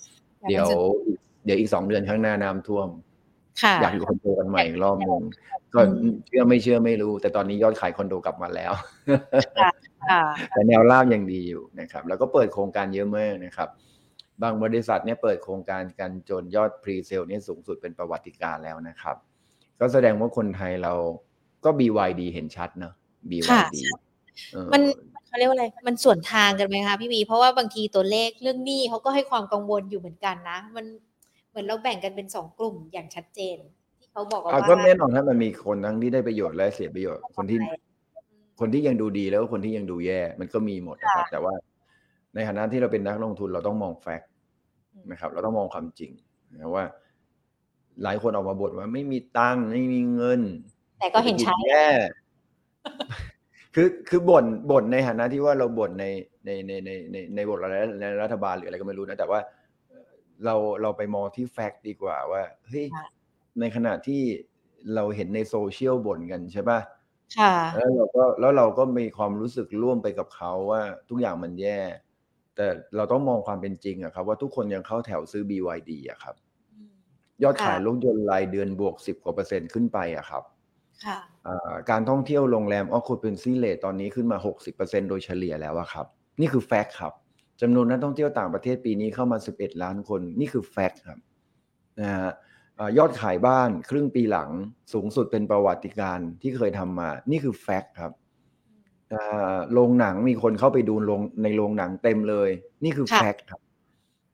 เดี๋ยวเดี๋ยวอีกสองเดือนข้างหน้าน้ำท่วม อยากอยู่คอนโดกันใหม่รอบนึงก็เชื่อไม่เชื่อไม่รู้ แต่ตอนนี้ยอดขายคอนโดกลับมาแล้วแต่แนวราบยังดีอยู่นะครับ แล้วก็เปิดโครงการเยอะมากนะครับ บางบริษัทเนี่ยเปิดโครงการกันจนยอด presale เนี่ยสูงสุดเป็นประวัติการณ์แล้วนะครับ ก็แสดงว่าคนไทยเราก็ BYD เห็นชัดเนาะ BYD มันเขาเรียกว่าอะไร มันส่วนทางกันไหมคะพี่บีเพราะว่าบางทีตัวเลขเรื่องหนี้เขาก็ให้ความกังวลอยู่เหมือนกันนะ มัน เหมือนเราแบ่งกันเป็นสองกลุ่มอย่างชัดเจน ที่เขาบอกว่าอะก็แน่นอนถ้ามันมีคนทั้งที่ได้ประโยชน์และเสียประโยชน์คนที่ คนที่ยังดูดีแล้วก็คนที่ยังดูแย่ มันก็มีหมดนะครับ แต่ว่า ในฐานะที่เราเป็นนักลงทุนเราต้องมองแฟกต์นะครับ เราต้องมองความจริงนะว่า หลายคนออกมาบ่นว่าไม่มีตังค์ไม่มีเงิน แต่ก็เห็นใช้ศรษฐจแย่คือคือบ่นบ่นในฐานะที่ว่าเราบ่นในในในในในในบทอะไรในรัฐบาลหรืออะไรก็ไม่รู้นะแต่ว่า เราเราไปมองที่แฟกต์ดีกว่าว่าเฮ้ยค่ะในขณะที่เราเห็นในโซเชียลบ่นกันใช่ป่ะค่ะแล้วเราก็แล้วเราก็มีความรู้สึกร่วมไปกับเขาว่าทุกอย่างมันแย่ แต่เราต้องมองความเป็นจริงอะครับ ว่าทุกคนยังเข้าแถวซื้อ BYD อะครับ ยอดขายค่ะรถยนต์รายเดือนบวก10กว่าเปอร์เซ็นต์ขึ้นไปอะครับค่ะอ่าการท่องเที่ยวโรงแรม occupancy rate ตอนนี้ขึ้นมา 60%โดยเฉลี่ยแล้วอะครับ นี่คือ fact ครับ จำนวนนักท่องเที่ยวต่างประเทศปีนี้เข้ามา 11 ล้านคนนี่คือ fact ครับนะฮะอ่ายอดขายบ้านครึ่งปีหลังสูงสุดเป็นประวัติการณ์ที่เคยทำมา นี่คือ fact ครับอ่าโรงหนังมีคนเข้าไปดูโรงในโรงหนังเต็มเลย นี่คือค่ะแฟกต์ครับ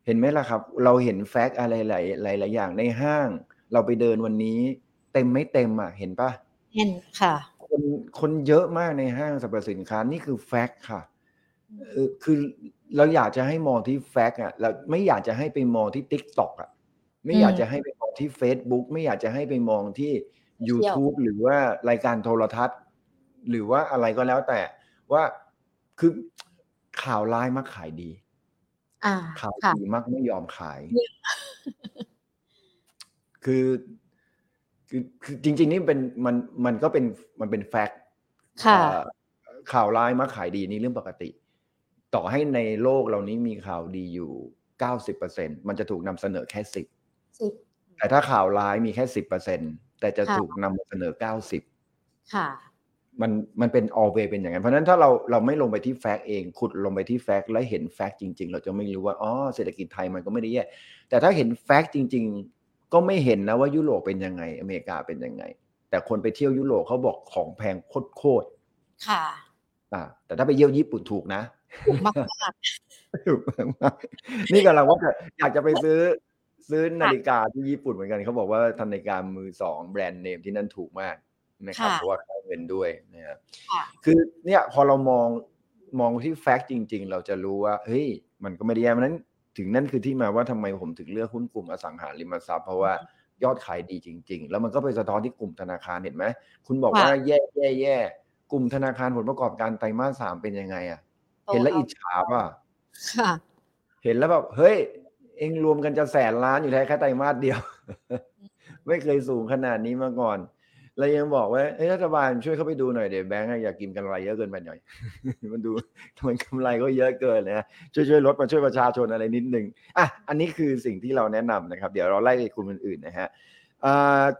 เห็นไหมล่ะครับ เราเห็นแฟกต์อะไรหลายหลายหลายอย่างในห้าง เราไปเดินวันนี้ เต็มไม่เต็มอะ เห็นปะเห็นค่ะ คนคนเยอะมากในห้างสรรพสินค้านี่คือแฟกต์ค่ะเออคือ เราอยากจะให้มองที่แฟกต์อะเราไม่อยากจะให้ไปมองที่ t ิ k t o k อะ ไม่อยากอืมจะให้ไปมองที่ Facebook ไม่อยากจะให้ไปมองที่ YouTube หรือว่ารายการโทรทัศน์ หรือว่าอะไรก็แล้วแต่ว่าคือข่าวร้ายมักขายดีอ่าข่าวค่ะดีมักไม่ยอมขายเนี่ยคือคือคือจริง ๆ นี่เป็นมันมันก็เป็นมันเป็นแฟกต์ค่ะเอ่อข่าวร้ายมาขายดีนี่เรื่องปกติ ต่อให้ในโลกเรานี้มีข่าวดีอยู่90%มันจะถูกนำเสนอแค่สิบ10แต่ถ้าข่าวร้ายมีแค่10%แต่จะค่ะถูกนำมาเสนอ90ค่ะ มันมันเป็น always เป็นอย่างนั้น เพราะฉะนั้นถ้าเราเราไม่ลงไปที่ fact เอง ขุดลงไปที่ fact และเห็น fact จริง ๆ เราจะไม่รู้ว่า อ๋อ เศรษฐกิจไทยมันก็ไม่ได้แย่ แต่ถ้าเห็น fact จริง ๆ ก็ไม่เห็นนะว่ายุโรปเป็นยังไง อเมริกาเป็นยังไง แต่คนไปเที่ยวยุโรปเขาบอกของแพงโคตรค่ะๆอ่า แต่ถ้าไปเที่ยวญี่ปุ่นถูกนะ ถูกมากมากถูกมากๆนี่กำลังว่าจะอยากจะไปซื้อซื้อนาฬิกาที่ญี่ปุ่นเหมือนกันเขาบอกว่าทำนาฬิกามือสองแบรนด์เนมที่นั่นถูกมากนะครับค่ะเพราะว่าค่าเงินด้วยนะครับค่ะคือเนี่ยพอเรามองมองที่แฟกต์จริง ๆ เราจะรู้ว่าเฮ้ยมันก็ไม่ได้แย่เพราะฉะนั้น ถึงนั่นคือที่มาว่าทำไมผมถึงเลือกหุ้นกลุ่มอสังหาริมทรัพย์เพราะว่ายอดขายดีจริง ๆ แล้วมันก็ไปสะท้อนที่กลุ่มธนาคารเห็นไหมคุณบอกว่าแย่แย่แย่กลุ่มธนาคารผลประกอบการไตรมาสสามเป็นยังไงอะโต เห็นแล้วเอาอิจฉาป่ะค่ะเห็นแล้วแบบเฮ้ย เองรวมกันจะแสนล้านอยู่แท้แค่ไตรมาสเดียว ไม่เคยสูงขนาดนี้มาก่อนแล้วยังบอกว่าเอ้ยรัฐบาลช่วยเข้าไปดูหน่อยเดี๋ยวแบงก์อะอยากกินกำไรเยอะเกินไปหน่อย มันดูทำไมกำไรก็เยอะเกินนะช่วยช่วยลดมาช่วยประชาชนอะไรนิดนึงอะอันนี้คือสิ่งที่เราแนะนำนะครับ เดี๋ยวเราไล่กลุ่มอื่นๆนะฮะอ่า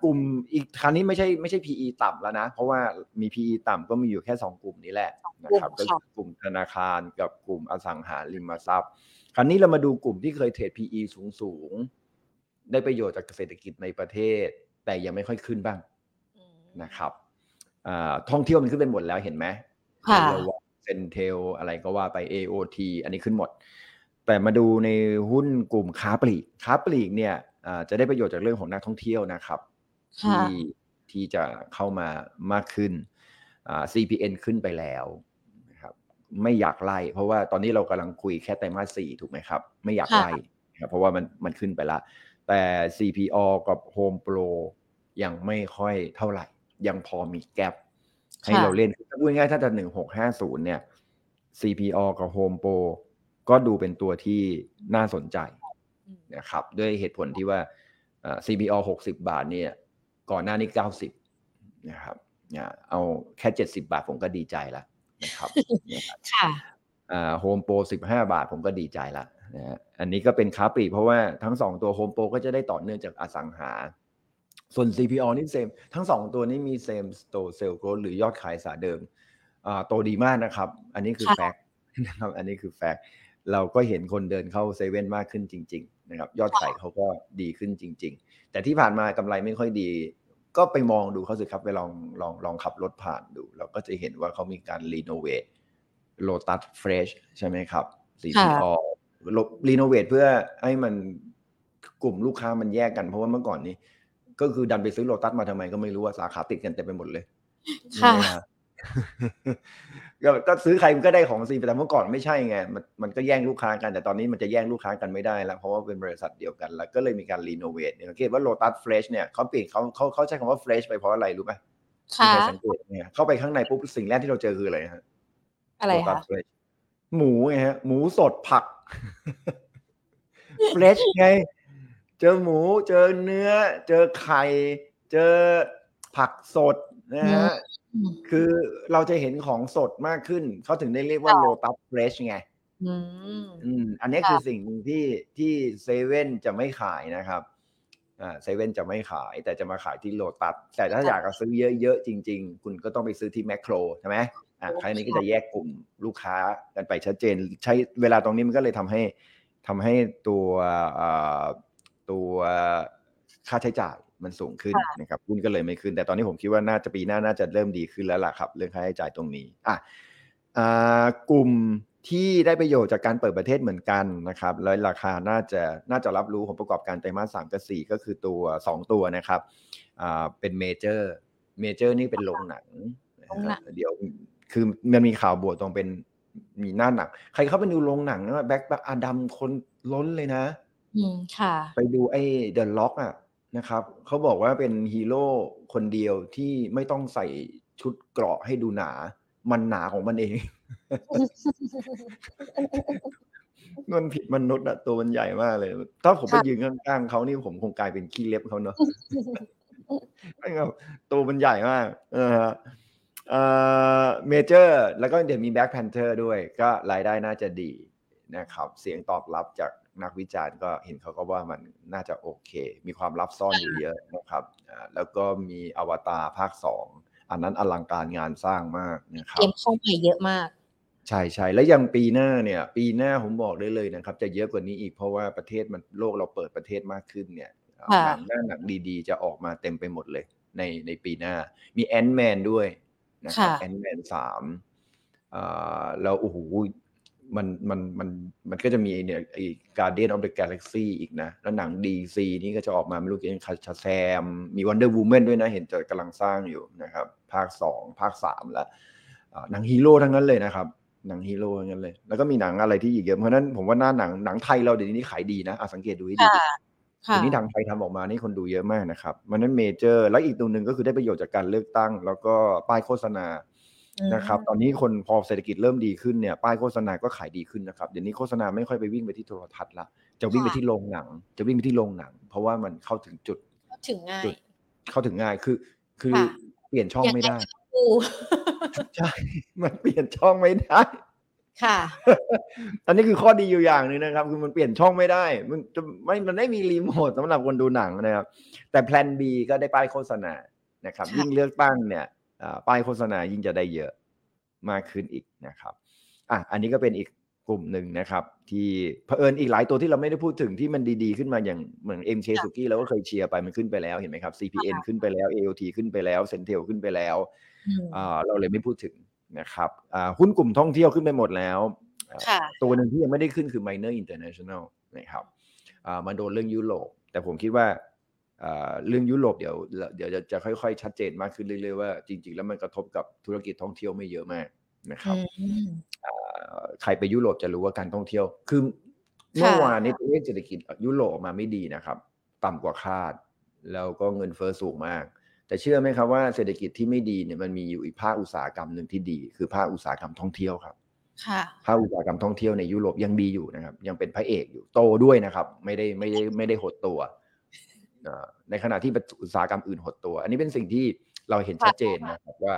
กลุ่มอีกครั้นี้ไม่ใช่ไม่ใช่ PE ต่ำแล้วนะ เพราะว่ามี PE ต่ำก็มีอยู่แค่สองกลุ่มนี้แหละนะครับกลุ่ก็มค่ะคือกลุ่มธนาคารกับกลุ่มอสังหาริมทรัพย์ คราวนี้เรามาดูกลุ่มที่เคยเทรด PE สูงสูงๆได้ประโยชน์จากเศรษฐกิจในประเทศ แต่ยังไม่ค่อยขึ้นบ้างอืมนะครับอ่าท่องเที่ยวมันขึ้นไปหมดแล้วเห็นไหมค่ะเซนเทลอะไรก็ว่าไป AOT อันนี้ขึ้นหมด แต่มาดูในหุ้นกลุ่มค้าปลีกค้าปลีกเนี่ยอ่า จะได้ประโยชน์จากเรื่องของนักท่องเที่ยวนะครับค่ะที่ที่จะเข้ามามากขึ้นอ่า CPN ขึ้นไปแล้วนะครับ ไม่อยากไล่ เพราะว่าตอนนี้เรากำลังคุยแค่ไตรมาสสี่ถูกไหมครับ ไม่อยากค่ะไล่นะครับเพราะว่ามันมันขึ้นไปละ แต่ CPO กับ Home Pro ยังไม่ค่อยเท่าไหร่ ยังพอมีแกลบให้เราเล่นถ้าพูดง่ายๆถ้าจะหนึ่งหกห้าศูนย์เนี่ย CPO กับ Home Pro ก็ดูเป็นตัวที่น่าสนใจอืม นะครับด้วยเหตุผลที่ว่าเอ่อ CPO 60 บาทเนี่ยก่อนหน้านี้ 90นะครับเนี่ยเอาแค่ 70 บาทผมก็ดีใจแล้วนะครับนะครับค่ะโฮมโปร15บาทผมก็ดีใจละนะฮะอันนี้ก็เป็นค้าปลีกเพราะว่าทั้ง2ตัวโฮมโปรก็จะได้ต่อเนื่องจากอสังหา ส่วน CPALL นี่ same ทั้ง2ตัวนี้มี same store sales growth หรือยอดขายสาขาเดิมอ่าโตดีมากนะครับ อันนี้คือค่ะ fact นะครับ อันนี้คือ fact เราก็เห็นคนเดินเข้าเซเว่นมากขึ้นจริง ๆ นะครับยอดขายเขาก็ดีขึ้นจริง ๆ แต่ที่ผ่านมากำไรไม่ค่อยดี ก็ไปมองดูเขาสิครับ ไปลองลองลองขับรถผ่านดู เราก็จะเห็นว่าเขามีการรีโนเวทโ o ตัสเฟรชใช่ไหมครับ CPO รีโนเวทเพื่อให้มันกลุ่มลูกค้ามันแยกกัน เพราะว่าเมื่อก่อนนี้ ก็คือดันไปซื้อโลตัสมาทำไมก็ไม่รู้ว่าสาขาติดกันเต็มไปหมดเลยค่ะนี่นฮ ก็ก็ซื้อใครมันก็ได้ของสิแต่เมื่อก่อนไม่ใช่ไงมันมันก็แย่งลูกค้ากันแต่ตอนนี้มันจะแย่งลูกค้ากันไม่ได้แล้ว เพราะว่าเป็นบริษัทเดียวกัน แล้วก็เลยมีการ renovate เนี่ยสังเกตว่าโลตัส fresh เนี่ยเขาเปลี่ยนเขาเขาเขาใช้คำว่า fresh ไปเพราะอะไรรู้ไหมมีค่ะใครสังเกตไหมฮะเข้าไปข้างในปุ๊บสิ่งแรกที่เราเจอคืออะไรฮะอะไรโลตัสคะ fresh หมูไงฮะ หมูสดผัก fresh ไง เจอหมูเจอเนื้อ เจอไข่ เจอผักสดนะฮะอืม คือเราจะเห็นของสดมากขึ้น เขาถึงได้เรียกว่าค่ะโลตัส fresh ไงอืมอืมอันนี้ค่ะคือสิ่งหนึ่งที่ที่เซเว่นจะไม่ขายนะครับอ่าเซเว่นจะไม่ขาย แต่จะมาขายที่โลตัสแต่ถ้าอยากจะซื้อเยอะๆ จริง ๆ คุณก็ต้องไปซื้อที่แมคโครใช่ไหมอ่าครั้งนี้ก็จะแยกกลุ่มลูกค้ากันไปชัดเจน ใช้เวลาตรงนี้มันก็เลยทำให้ทำให้ตัวอ่าตัวค่าใช้จ่าย มันสูงขึ้นนะครับหุ้นก็เลยไม่ขึ้น แต่ตอนนี้ผมคิดว่าน่าจะปีหน้าน่าจะเริ่มดีขึ้นแล้วล่ะครับ เรื่องค่าใช้จ่ายตรงนี้อะอ่ากลุ่มที่ได้ประโยชน์จากการเปิดประเทศเหมือนกันนะครับแล้วราคาน่าจะน่าจะรับรู้ผลประกอบการไตรมาสสามกับสี่ก็คือตัวสองตัวนะครับอ่าเป็นเมเจอร์เมเจอร์นี่เป็นโรงหนังนะโรงหนัฮะงเดี๋ยวคือมันมีข่าวบวกตรงเป็นมีหน้าหนัง ใครเข้าไปดูโรงหนังนะ Black Adam คนล้นเลยนะ อืมค่ะ ไปดูไอ้ The Rock อะ นะครับเขาบอกว่าเป็นฮีโร่คนเดียวที่ไม่ต้องใส่ชุดเกราะให้ดูหนา มันหนาของมันเอง มันผิดมนุษย์อะตัวมันใหญ่มากเลย ถ้าผมไปค่ะยืนข้างๆเขานี่ผมคงกลายเป็นขี้เล็บเขาเนาะไม่ครับตัวมันใหญ่มาก เออฮะเอ่อเมเจอร์ แล้วก็เดี๋ยวมี Black Panther ด้วย ก็รายได้น่าจะดีนะครับ เสียงตอบรับจาก นักวิจารณ์ก็เห็นเขาก็ว่ามันน่าจะโอเค มีความลับซ่อนอยู่เยอะนะครับอ่าแล้วก็มีอวตารภาคสองอันนั้นอลังการงานสร้างมากนะครับเกมเข้าใหม่เยอะมาก ใช่ใช่แล้วยังปีหน้าเนี่ย ปีหน้าผมบอกได้เลยนะครับ จะเยอะกว่านี้อีกเพราะว่าประเทศมันโลกเราเปิดประเทศมากขึ้นเนี่ยค่ะหนังหน้าหนังดีๆ จะออกมาเต็มไปหมดเลยในในปีหน้า มีแอนแมนด้วยนะครับค่ะแอนแมนสามอ่าแล้วโอ้โห มันมันมันมันก็จะมีเนี่ยไอ้ Guardian of the Galaxy อีกนะ แล้วหนัง DC นี่ก็จะออกมาไม่รู้กี่คาชาแซม มี Wonder Woman ด้วยนะ เห็นจะกำลังสร้างอยู่นะครับ ภาคสองภาคสามแล้วอ่าหนังฮีโร่ทั้งนั้นเลยนะครับ หนังฮีโร่ทั้งนั้นเลย แล้วก็มีหนังอะไรที่อีกเยอะเพราะฉะนั้นผมว่าหน้าหนังหนังไทยเราเดี๋ยวนี้ขายดีนะอะสังเกตดูให้ดีค่ะค่ะทีนี้ทางไทยทำออกมานี่คนดูเยอะมากนะครับมันนั้นเมเจอร์ แล้วอีกตัวหนึ่งก็คือได้ประโยชน์จากการเลือกตั้ง แล้วก็ป้ายโฆษณาอืม นะครับตอนนี้คนพอเศรษฐกิจเริ่มดีขึ้นเนี่ยป้ายโฆษณาก็ขายดีขึ้นนะครับเดี๋ยวนี้โฆษณาไม่ค่อยไปวิ่งไปที่โทรทัศน์ละจะวิ่งไปที่โรงหนัง จะวิ่งไปที่โรงหนัง เพราะว่ามันเข้าถึงจุดถึงง่ายจุดเข้าถึงง่ายคือ คือค่ะเปลี่ยนช่องไม่ได้ยังงก็ต้องดูใช่มันเปลี่ยนช่องไม่ได้ค่ะ อันนี้คือข้อดีอยู่อย่างหนึ่งนะครับ คือมันเปลี่ยนช่องไม่ได้ มันจะไม่ มันไม่มีรีโมทสำหรับคนดูหนังนะครับ แต่แพลน B ก็ได้ป้ายโฆษณานะครับค่ะยิ่งเลือกตั้งเนี่ยอ่า ป้ายโฆษณายิ่งจะได้เยอะมากขึ้นอีกนะครับอะอันนี้ก็เป็นอีกกลุ่มหนึ่งนะครับ ที่เผอิญอีกหลายตัวที่เราไม่ได้พูดถึงที่มันดีๆขึ้นมาอย่างเหมือน MK ค่ะสุกี้เราก็เคยเชียร์ไปมันขึ้นไปแล้วเห็นไหมครับ CPN ขึ้นไปแล้ว AOT ขึ้นไปแล้ว Centel ขึ้นไปแล้วอืมอ่าเราเลยไม่พูดถึงนะครับอ่าหุ้นกลุ่มท่องเที่ยวขึ้นไปหมดแล้วอ่าค่ะตัวหนึ่งที่ยังไม่ได้ขึ้นคือ Miner International นะครับอ่ามาโดนเรื่องยุโรปแต่ผมคิดว่าอ่า เรื่องยุโรปเดี๋ยวเดี๋ยวจะจะค่อยๆ ชัดเจนมากขึ้นเรื่อยๆว่าจริง ๆ แล้วมันกระทบกับธุรกิจท่องเที่ยวไม่เยอะมากนะครับอืมอ่าใครไปยุโรปจะรู้ว่าการท่องเที่ยว คือเมื่อวานนี้ตัวเลขเศรษฐกิจยุโรปออกมาไม่ดีนะครับ ต่ำกว่าคาด แล้วก็เงินเฟ้อสูงมาก แต่เชื่อไหมครับว่าเศรษฐกิจที่ไม่ดีเนี่ยมันมีอยู่อีกภาคอุตสาหกรรมหนึ่งที่ดี คือภาคอุตสาหกรรมท่องเที่ยวครับค่ะภาคอุตสาหกรรมท่องเที่ยวในยุโรปยังดีอยู่นะครับ ยังเป็นพระเอกอยู่โตด้วยนะครับ ไม่ได้ไม่ได้ไม่ได้หดตัวอ่า ในขณะที่อุตสาหกรรมอื่นหดตัว อันนี้เป็นสิ่งที่เราเห็นชัดเจนนะครับว่า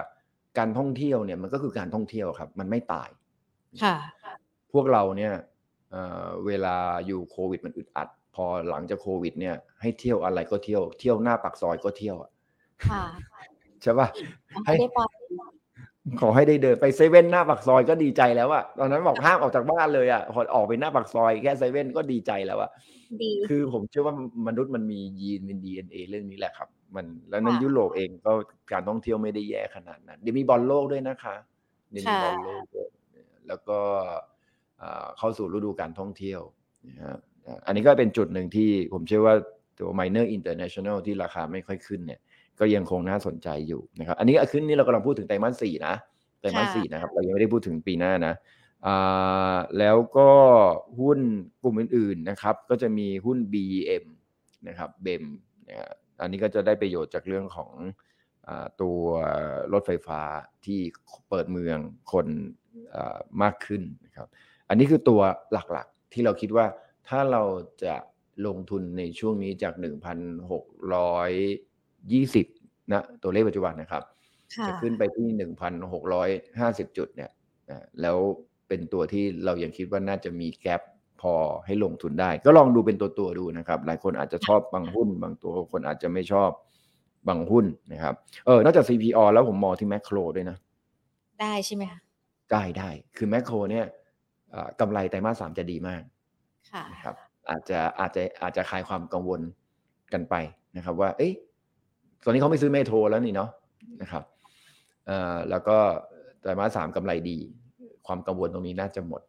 การท่องเที่ยวเนี่ยมันก็คือการท่องเที่ยวครับ มันไม่ตายค่ะพวกเราเนี่ยเอ่อเวลาอยู่โควิดมันอึดอัด พอหลังจากโควิด เนี่ย ให้เที่ยวอะไรก็เที่ยว เที่ยวหน้าปากซอยก็เที่ยวอะค่ะใช่ปะไม่ได้ไป ขอให้ได้เดินไปเซเว่นหน้าปากซอยก็ดีใจแล้วอะตอนนั้นบอกห้ามออกจากบ้านเลยอะพอออกไปหน้าปากซอยแค่เซเว่นก็ดีใจแล้วอะดีคือผมเชื่อว่ามนุษย์มันมียีนเป็นดีเอ็นเอเรื่องนี้แหละครับ มันแล้วในค่ะยุโรปเองก็การท่องเที่ยวไม่ได้แย่ขนาดนั้นเดี๋ยวมีบอลโลกด้วยนะคะเดี๋ยวมีบอลโลกด้วยแล้วก็อ่าเข้าสู่ฤดูการท่องเที่ยวนะฮะอ่าอันนี้ก็เป็นจุดหนึ่งที่ผมเชื่อว่าตัว minor international ที่ราคาไม่ค่อยขึ้นเนี่ย ก็ยังคงน่าสนใจอยู่นะครับ อันนี้ขึ้นนี่เรากำลังพูดถึงไตรมาสสี่นะไตรมาสสี่นะครับ เรายังไม่ได้พูดถึงปีหน้านะอ่าแล้วก็หุ้นกลุ่มอื่นๆนะครับ ก็จะมีหุ้น BM นะครับ BEM นะอันนี้ก็จะได้ประโยชน์จากเรื่องของอตัวรถไฟฟ้าที่เปิดเมืองคนมากขึ้นนะครับ อันนี้คือตัวหลักๆ ที่เราคิดว่าถ้าเราจะลงทุนในช่วงนี้จาก 1,620นะตัวเลขปัจจุบันนะครับจะขึ้นไปที่ 1,650 จุดเนี่ยแล้วเป็นตัวที่เรายังคิดว่าน่าจะมีแกลบพอให้ลงทุนได้ ก็ลองดูเป็นตัวตัวดูนะครับ หลายคนอาจจะชอบบางหุ้น บางตัวคนอาจจะไม่ชอบบางหุ้นนะครับเออนอกจาก CPO แล้วผมมองที่แมคโครด้วยนะ ได้ใช่ไหมคะได้ได้คือแมคโครเนี่ยกำไรไตรมาสสามจะดีมากค่ะครับ อาจจะอาจจะอาจจะคลายความกังวลกันไปนะครับ ว่า เอ้ย ตอนนี้เขาไม่ซื้อเมโทรแล้วนี่เนาะนะครับเอ่อแล้วก็ไตรมาสสามกำไรดี ความกังวลตรงนี้น่าจะหมด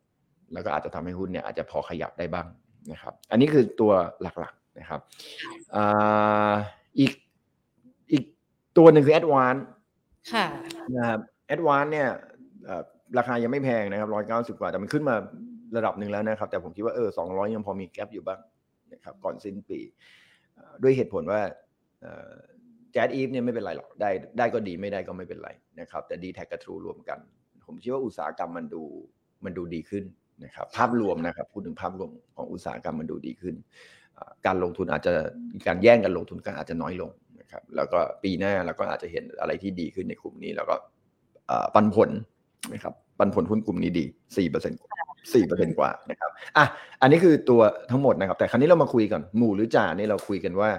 แล้วก็อาจจะทำให้หุ้นเนี่ยอาจจะพอขยับได้บ้างนะครับ อันนี้คือตัวหลักๆนะครับอ่าอีกอีกตัวหนึ่งคือ ADVANC ค่ะนะครับ ADVANC เนี่ยราคายังไม่แพงนะครับร้อยเก้าสิบกว่า แต่มันขึ้นมาระดับหนึ่งแล้วนะครับ แต่ผมคิดว่าเออสองร้อยยังพอมี gap อยู่บ้างนะครับก่อนสิ้นปี ด้วยเหตุผลว่า แจ๊ดอีฟเนี่ยไม่เป็นไรหรอกได้ได้ก็ดีไม่ได้ก็ไม่เป็นไรนะครับ แต่ดีแท็กกับทรูรวมกัน ผมคิดว่าอุตสาหกรรมมันดูมันดูดีขึ้นนะครับ ภาพรวมนะครับพูดถึงภาพรวมของอุตสาหกรรมมันดูดีขึ้น การลงทุนอาจจะการแย่งกันลงทุนก็อาจจะน้อยลงนะครับ แล้วก็ปีหน้าเราก็อาจจะเห็นอะไรที่ดีขึ้นในกลุ่มนี้ แล้วก็ปันผลนะครับปันผลหุ้นกลุ่มนี้ดีสี่เปอร์เซ็นต์สี่เปอร์เซ็นกว่านะครับ อะ อันนี้คือตัวทั้งหมดนะครับ แต่ครั้นี้เรามาคุยก่อน หมู่หรือจ่านี่เราคุยกันว่า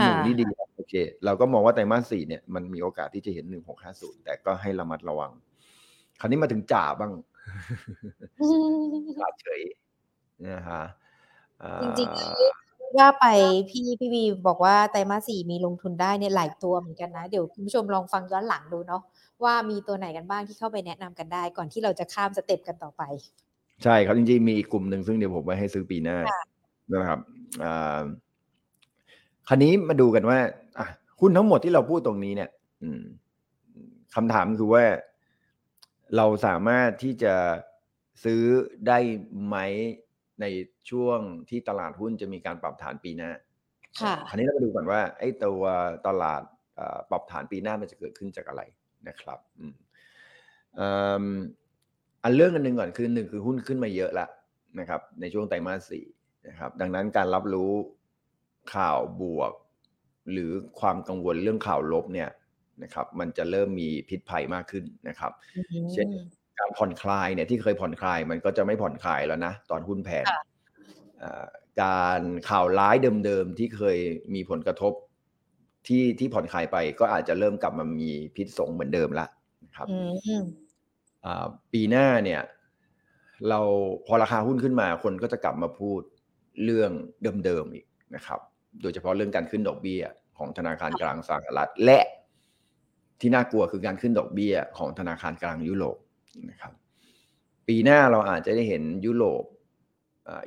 หมู่นี่ดีโอ เค เราก็มองว่าไตรมาสสี่เนี่ยมันมีโอกาสที่จะเห็นหนึ่งหกห้าศูนย์แต่ก็ให้ระมัดระวัง คราวนี้มาถึงจ่าบ้างจ่าเฉยนะฮะจริงๆว่าไปพี่พี่วีบอกว่าไตรมาสสี่มีลงทุนได้เนี่ยหลายตัวเหมือนกันนะ เดี๋ยวคุณผู้ชมลองฟังย้อนหลังดูเนาะว่ามีตัวไหนกันบ้างที่เข้าไปแนะนำกันได้ ก่อนที่เราจะข้ามสเต็ปกันต่อไป ใช่ครับจริงๆมีอีกกลุ่มหนึ่งซึ่งเดี๋ยวผมไว้ให้ซื้อปีหน้านะครับ คราวนี้มาดูกันว่าอะหุ้นทั้งหมดที่เราพูดตรงนี้เนี่ยคำถามคือว่าเราสามารถที่จะซื้อได้ไหมในช่วงที่ตลาดหุ้นจะมีการปรับฐานปีหน้าค่ะคราวนี้เรามาดูก่อนว่าไอ้ตัวตลาดปรับฐานปีหน้ามันจะเกิดขึ้นจากอะไรนะครับอันเรื่องอันหนึ่งก่อนคือหนึ่งคือหุ้นขึ้นมาเยอะละนะครับ ในช่วงไตรมาสสี่นะครับ ดังนั้นการรับรู้ ข่าวบวก หรือความกังวลเรื่องข่าวลบเนี่ยนะครับ มันจะเริ่มมีพิษภัยมากขึ้นนะครับ เช่นการผ่อนคลายเนี่ยที่เคยผ่อนคลายมันก็จะไม่ผ่อนคลายแล้วนะ ตอนหุ้นแพงการข่าวร้ายเดิมๆที่เคยมีผลกระทบที่ที่ผ่อนคลายไปก็อาจจะเริ่มกลับมามีพิษสงเหมือนเดิมละนะครับปีหน้าเนี่ย เราพอราคาหุ้นขึ้นมาคนก็จะกลับมาพูดเรื่องเดิมๆอีก นะครับ โดยเฉพาะเรื่องการขึ้นดอกเบี้ยของธนาคารกลางสหรัฐ และที่น่ากลัวคือการขึ้นดอกเบี้ยของธนาคารกลางยุโรปนะครับ ปีหน้าเราอาจจะได้เห็นยุโรป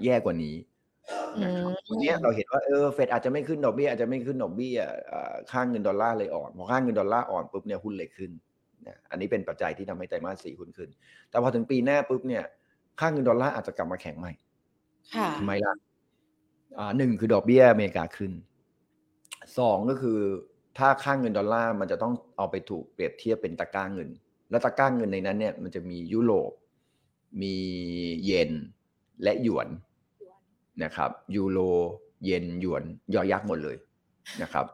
แย่กว่านี้นะครับวันนี้เราเห็นว่าเออเฟดอาจจะไม่ขึ้นดอกเบี้ยอาจจะไม่ขึ้นดอกเบี้ยค่างเงินดอลลาร์เลยอ่อนพอค่างเงินดอลลาร์อ่อนปุ๊บเนี่ยหุ้นเลยขึ้นนะอันนี้เป็นปัจจัยที่ทำให้ไตรมาสสี่หุ้นขึ้น แต่พอถึงปีหน้าปุ๊บเนี่ยค่างเงินดอลลาร์อาจจะกลับมาแข็งใหม่ทำไมล่ะ หนึ่งคือดอกเบี้ยอเมริกาขึ้นสองก็คือถ้าค่างเงินดอลลาร์มันจะต้องเอาไปถูกเปรียบเทียบเป็นตะก้าเงิน แล้วตะกร้าเงินในนั้นเนี่ยมันจะมียุโรป มีเยนและหยวนนะครับ ยูโรเยนหยวนย.ยักษ์หมดเลยนะครับ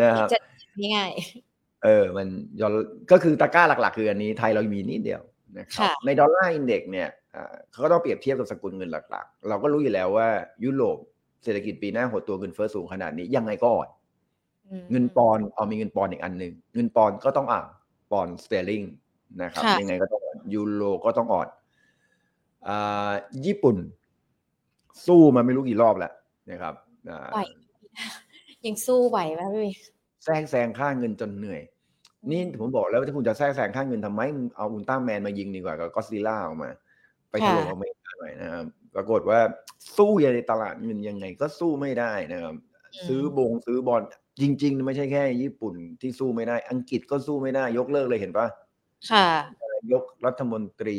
นะครับง่ายเออ มันยอก็คือตะกร้าหลัก ๆ คืออันนี้ไทยเรามีนิดเดียว นะครับในดอลลาร์ index เนี่ยเขาก็ต้องเปรียบเทียบกับสกุลเงินหลักๆ เราก็รู้อยู่แล้วว่ายุโรปเศรษฐกิจปีหน้าหดตัวเงินเฟ้อสูงขนาดนี้ยังไงก็อ่อนเงินปอนด์เอามีเงินปอนด์อีกอันหนึ่งเงินปอนด์ก็ต้องอ่อนปอนด์สเตอร์ลิงนะครับยังไงก็ต้องยูโรก็ต้องอ่อนญี่ปุ่น สู้มาไม่รู้กี่รอบแล้วนะครับไหวยังสู้ไหวไหมพี่แทรกแซงค่าเงินจนเหนื่อย นี่ผมบอกแล้วถ้าคุณจะแทรกแซงค่าเงินทำไมเอาอุลตร้าแมนมายิงดีกว่ากับก็อดซิลล่าออกมา ไปถล่มอเมริกาหน่อยนะครับปรากฏว่าสู้ในตลาดเงินยังไงก็สู้ไม่ได้นะครับ ซื้อบงซื้อบอลจริง ๆ ไม่ใช่แค่ ญี่ปุ่นที่สู้ไม่ได้ อังกฤษก็สู้ไม่ได้ ยกเลิกเลยเห็นปะค่ะ ยกรัฐมนตรี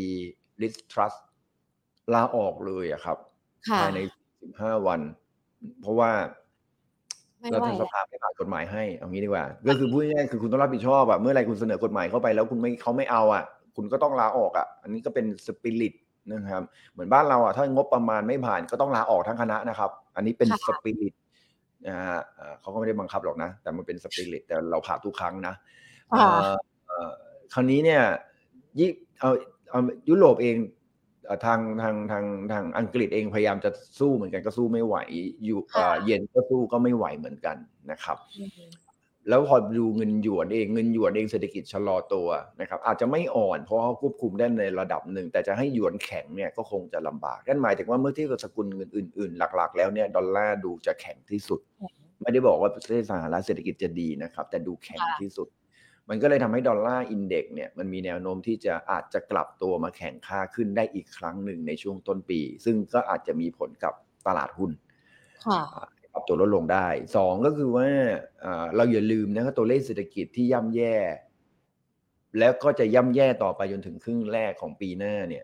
ลิสทรัสลาออกเลยอะครับค่ะภายใน15วัน เพราะว่า ไม่รัไหวฐสแล้วภาไม่ผ่านกฎหมายให้เอางี้ดีกว่า ก็คือพูดง่ายๆคือคุณต้องรับผิดชอบอะเมื่อไหรคุณเสนอกฎหมายเข้าไปแล้วคุณไม่เขาไม่เอาอะคุณก็ต้องลาออกอะอันนี้ก็เป็นสปิริตนะครับเหมือนบ้านเราอะถ้างบประมาณไม่ผ่านก็ต้องลาออกทั้งคณะนะครับ อันนี้เป็นค่ะสปิริตนะฮะเอ่อเขาก็ไม่ได้บังคับหรอกนะ แต่มันเป็นสปิริตแต่เราผ่านทุกครั้งนะค่ะเอ่อเอ่อคราวนี้เนี่ยยี่เอาเอายุโรปเองเอ่อ ทางทางทางทางอังกฤษเองพยายามจะสู้เหมือนกันก็สู้ไม่ไหว อยู่เอ่อค่ะเย็นก็สู้ก็ไม่ไหวเหมือนกันนะครับอืมแล้วพอดูเงินหยวนเองเงินหยวนเองเศรษฐกิจชะลอตัวนะครับ อาจจะไม่อ่อนเพราะเขาควบคุมได้ในระดับหนึ่ง แต่จะให้หยวนแข็งเนี่ยก็คงจะลำบากนั่นหมายถึงว่าเมื่อเทียบกับสกุลเงินอื่นๆ หลัก ๆ แล้วเนี่ยดอลลาร์ดูจะแข็งที่สุด ไม่ได้บอกว่าประเทศสหรัฐเศรษฐกิจจะดีนะครับ แต่ดูแข็งค่ะที่สุด มันก็เลยทำให้ดอลลาร์อินเด็กซ์เนี่ยมันมีแนวโน้มที่จะอาจจะกลับตัวมาแข็งค่าขึ้นได้อีกครั้งหนึ่งในช่วงต้นปี ซึ่งก็อาจจะมีผลกับตลาดหุ้นค่ะปรับตัวลดลงได้สองก็คือว่าอ่าเราอย่าลืมนะครับตัวเลขเศรษฐกิจที่ย่ำแย่ แล้วก็จะย่ำแย่ต่อไปจนถึงครึ่งแรกของปีหน้าเนี่ย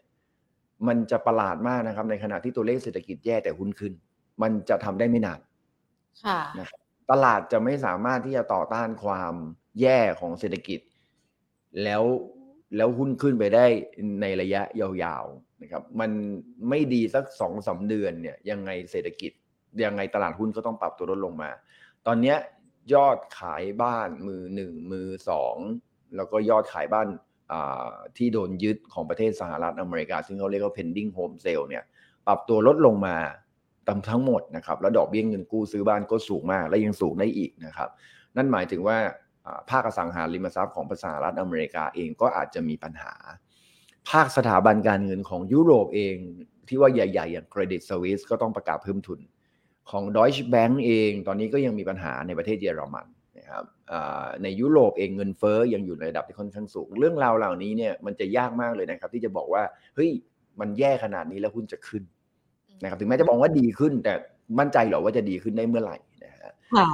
มันจะประหลาดมากนะครับ ในขณะที่ตัวเลขเศรษฐกิจแย่แต่หุ้นขึ้น มันจะทำได้ไม่นานค่ะนะครับตลาดจะไม่สามารถที่จะต่อต้านความ แย่ของเศรษฐกิจ แล้วแล้วหุ้นขึ้นไปได้ในระยะยาวๆนะครับ มันไม่ดีสักสองสาเดือนเนี่ยยังไงเศรษฐกิจ ยังไงตลาดหุ้นก็ต้องปรับตัวลดลงมา ตอนเนี้ยยอดขายบ้านมือหนึ่งมือสองแล้วก็ยอดขายบ้านที่โดนยึดของประเทศสหรัฐอเมริกา ซึ่งเขาเรียกว่า pending home sale เนี่ยปรับตัวลดลงมาตามทั้งหมดนะครับ แล้วดอกเบี้ยเงินกู้ซื้อบ้านก็สูงมาก และยังสูงได้อีกนะครับ นั่นหมายถึงว่า ภาคอสังหาริมทรัพย์ของสหรัฐอเมริกาเองก็อาจจะมีปัญหา ภาคสถาบันการเงินของยุโรปเอง ที่ว่าใหญ่ ๆ อย่าง Credit Suisse ก็ต้องประกาศเพิ่มทุน ของ Deutsche Bank เอง ตอนนี้ก็ยังมีปัญหาในประเทศเยอรมันนะครับอ่าในยุโรปเองเงินเฟ้อยังอยู่ในระดับที่ค่อนข้างสูง เรื่องราวเหล่านี้เนี่ยมันจะยากมากเลยนะครับ ที่จะบอกว่าเฮ้ยมันแย่ขนาดนี้แล้วหุ้นจะขึ้นนะครับถึงแม้จะบอกว่าดีขึ้น แต่มั่นใจเหรอว่าจะดีขึ้นได้เมื่อไหร่นะฮะค่ะ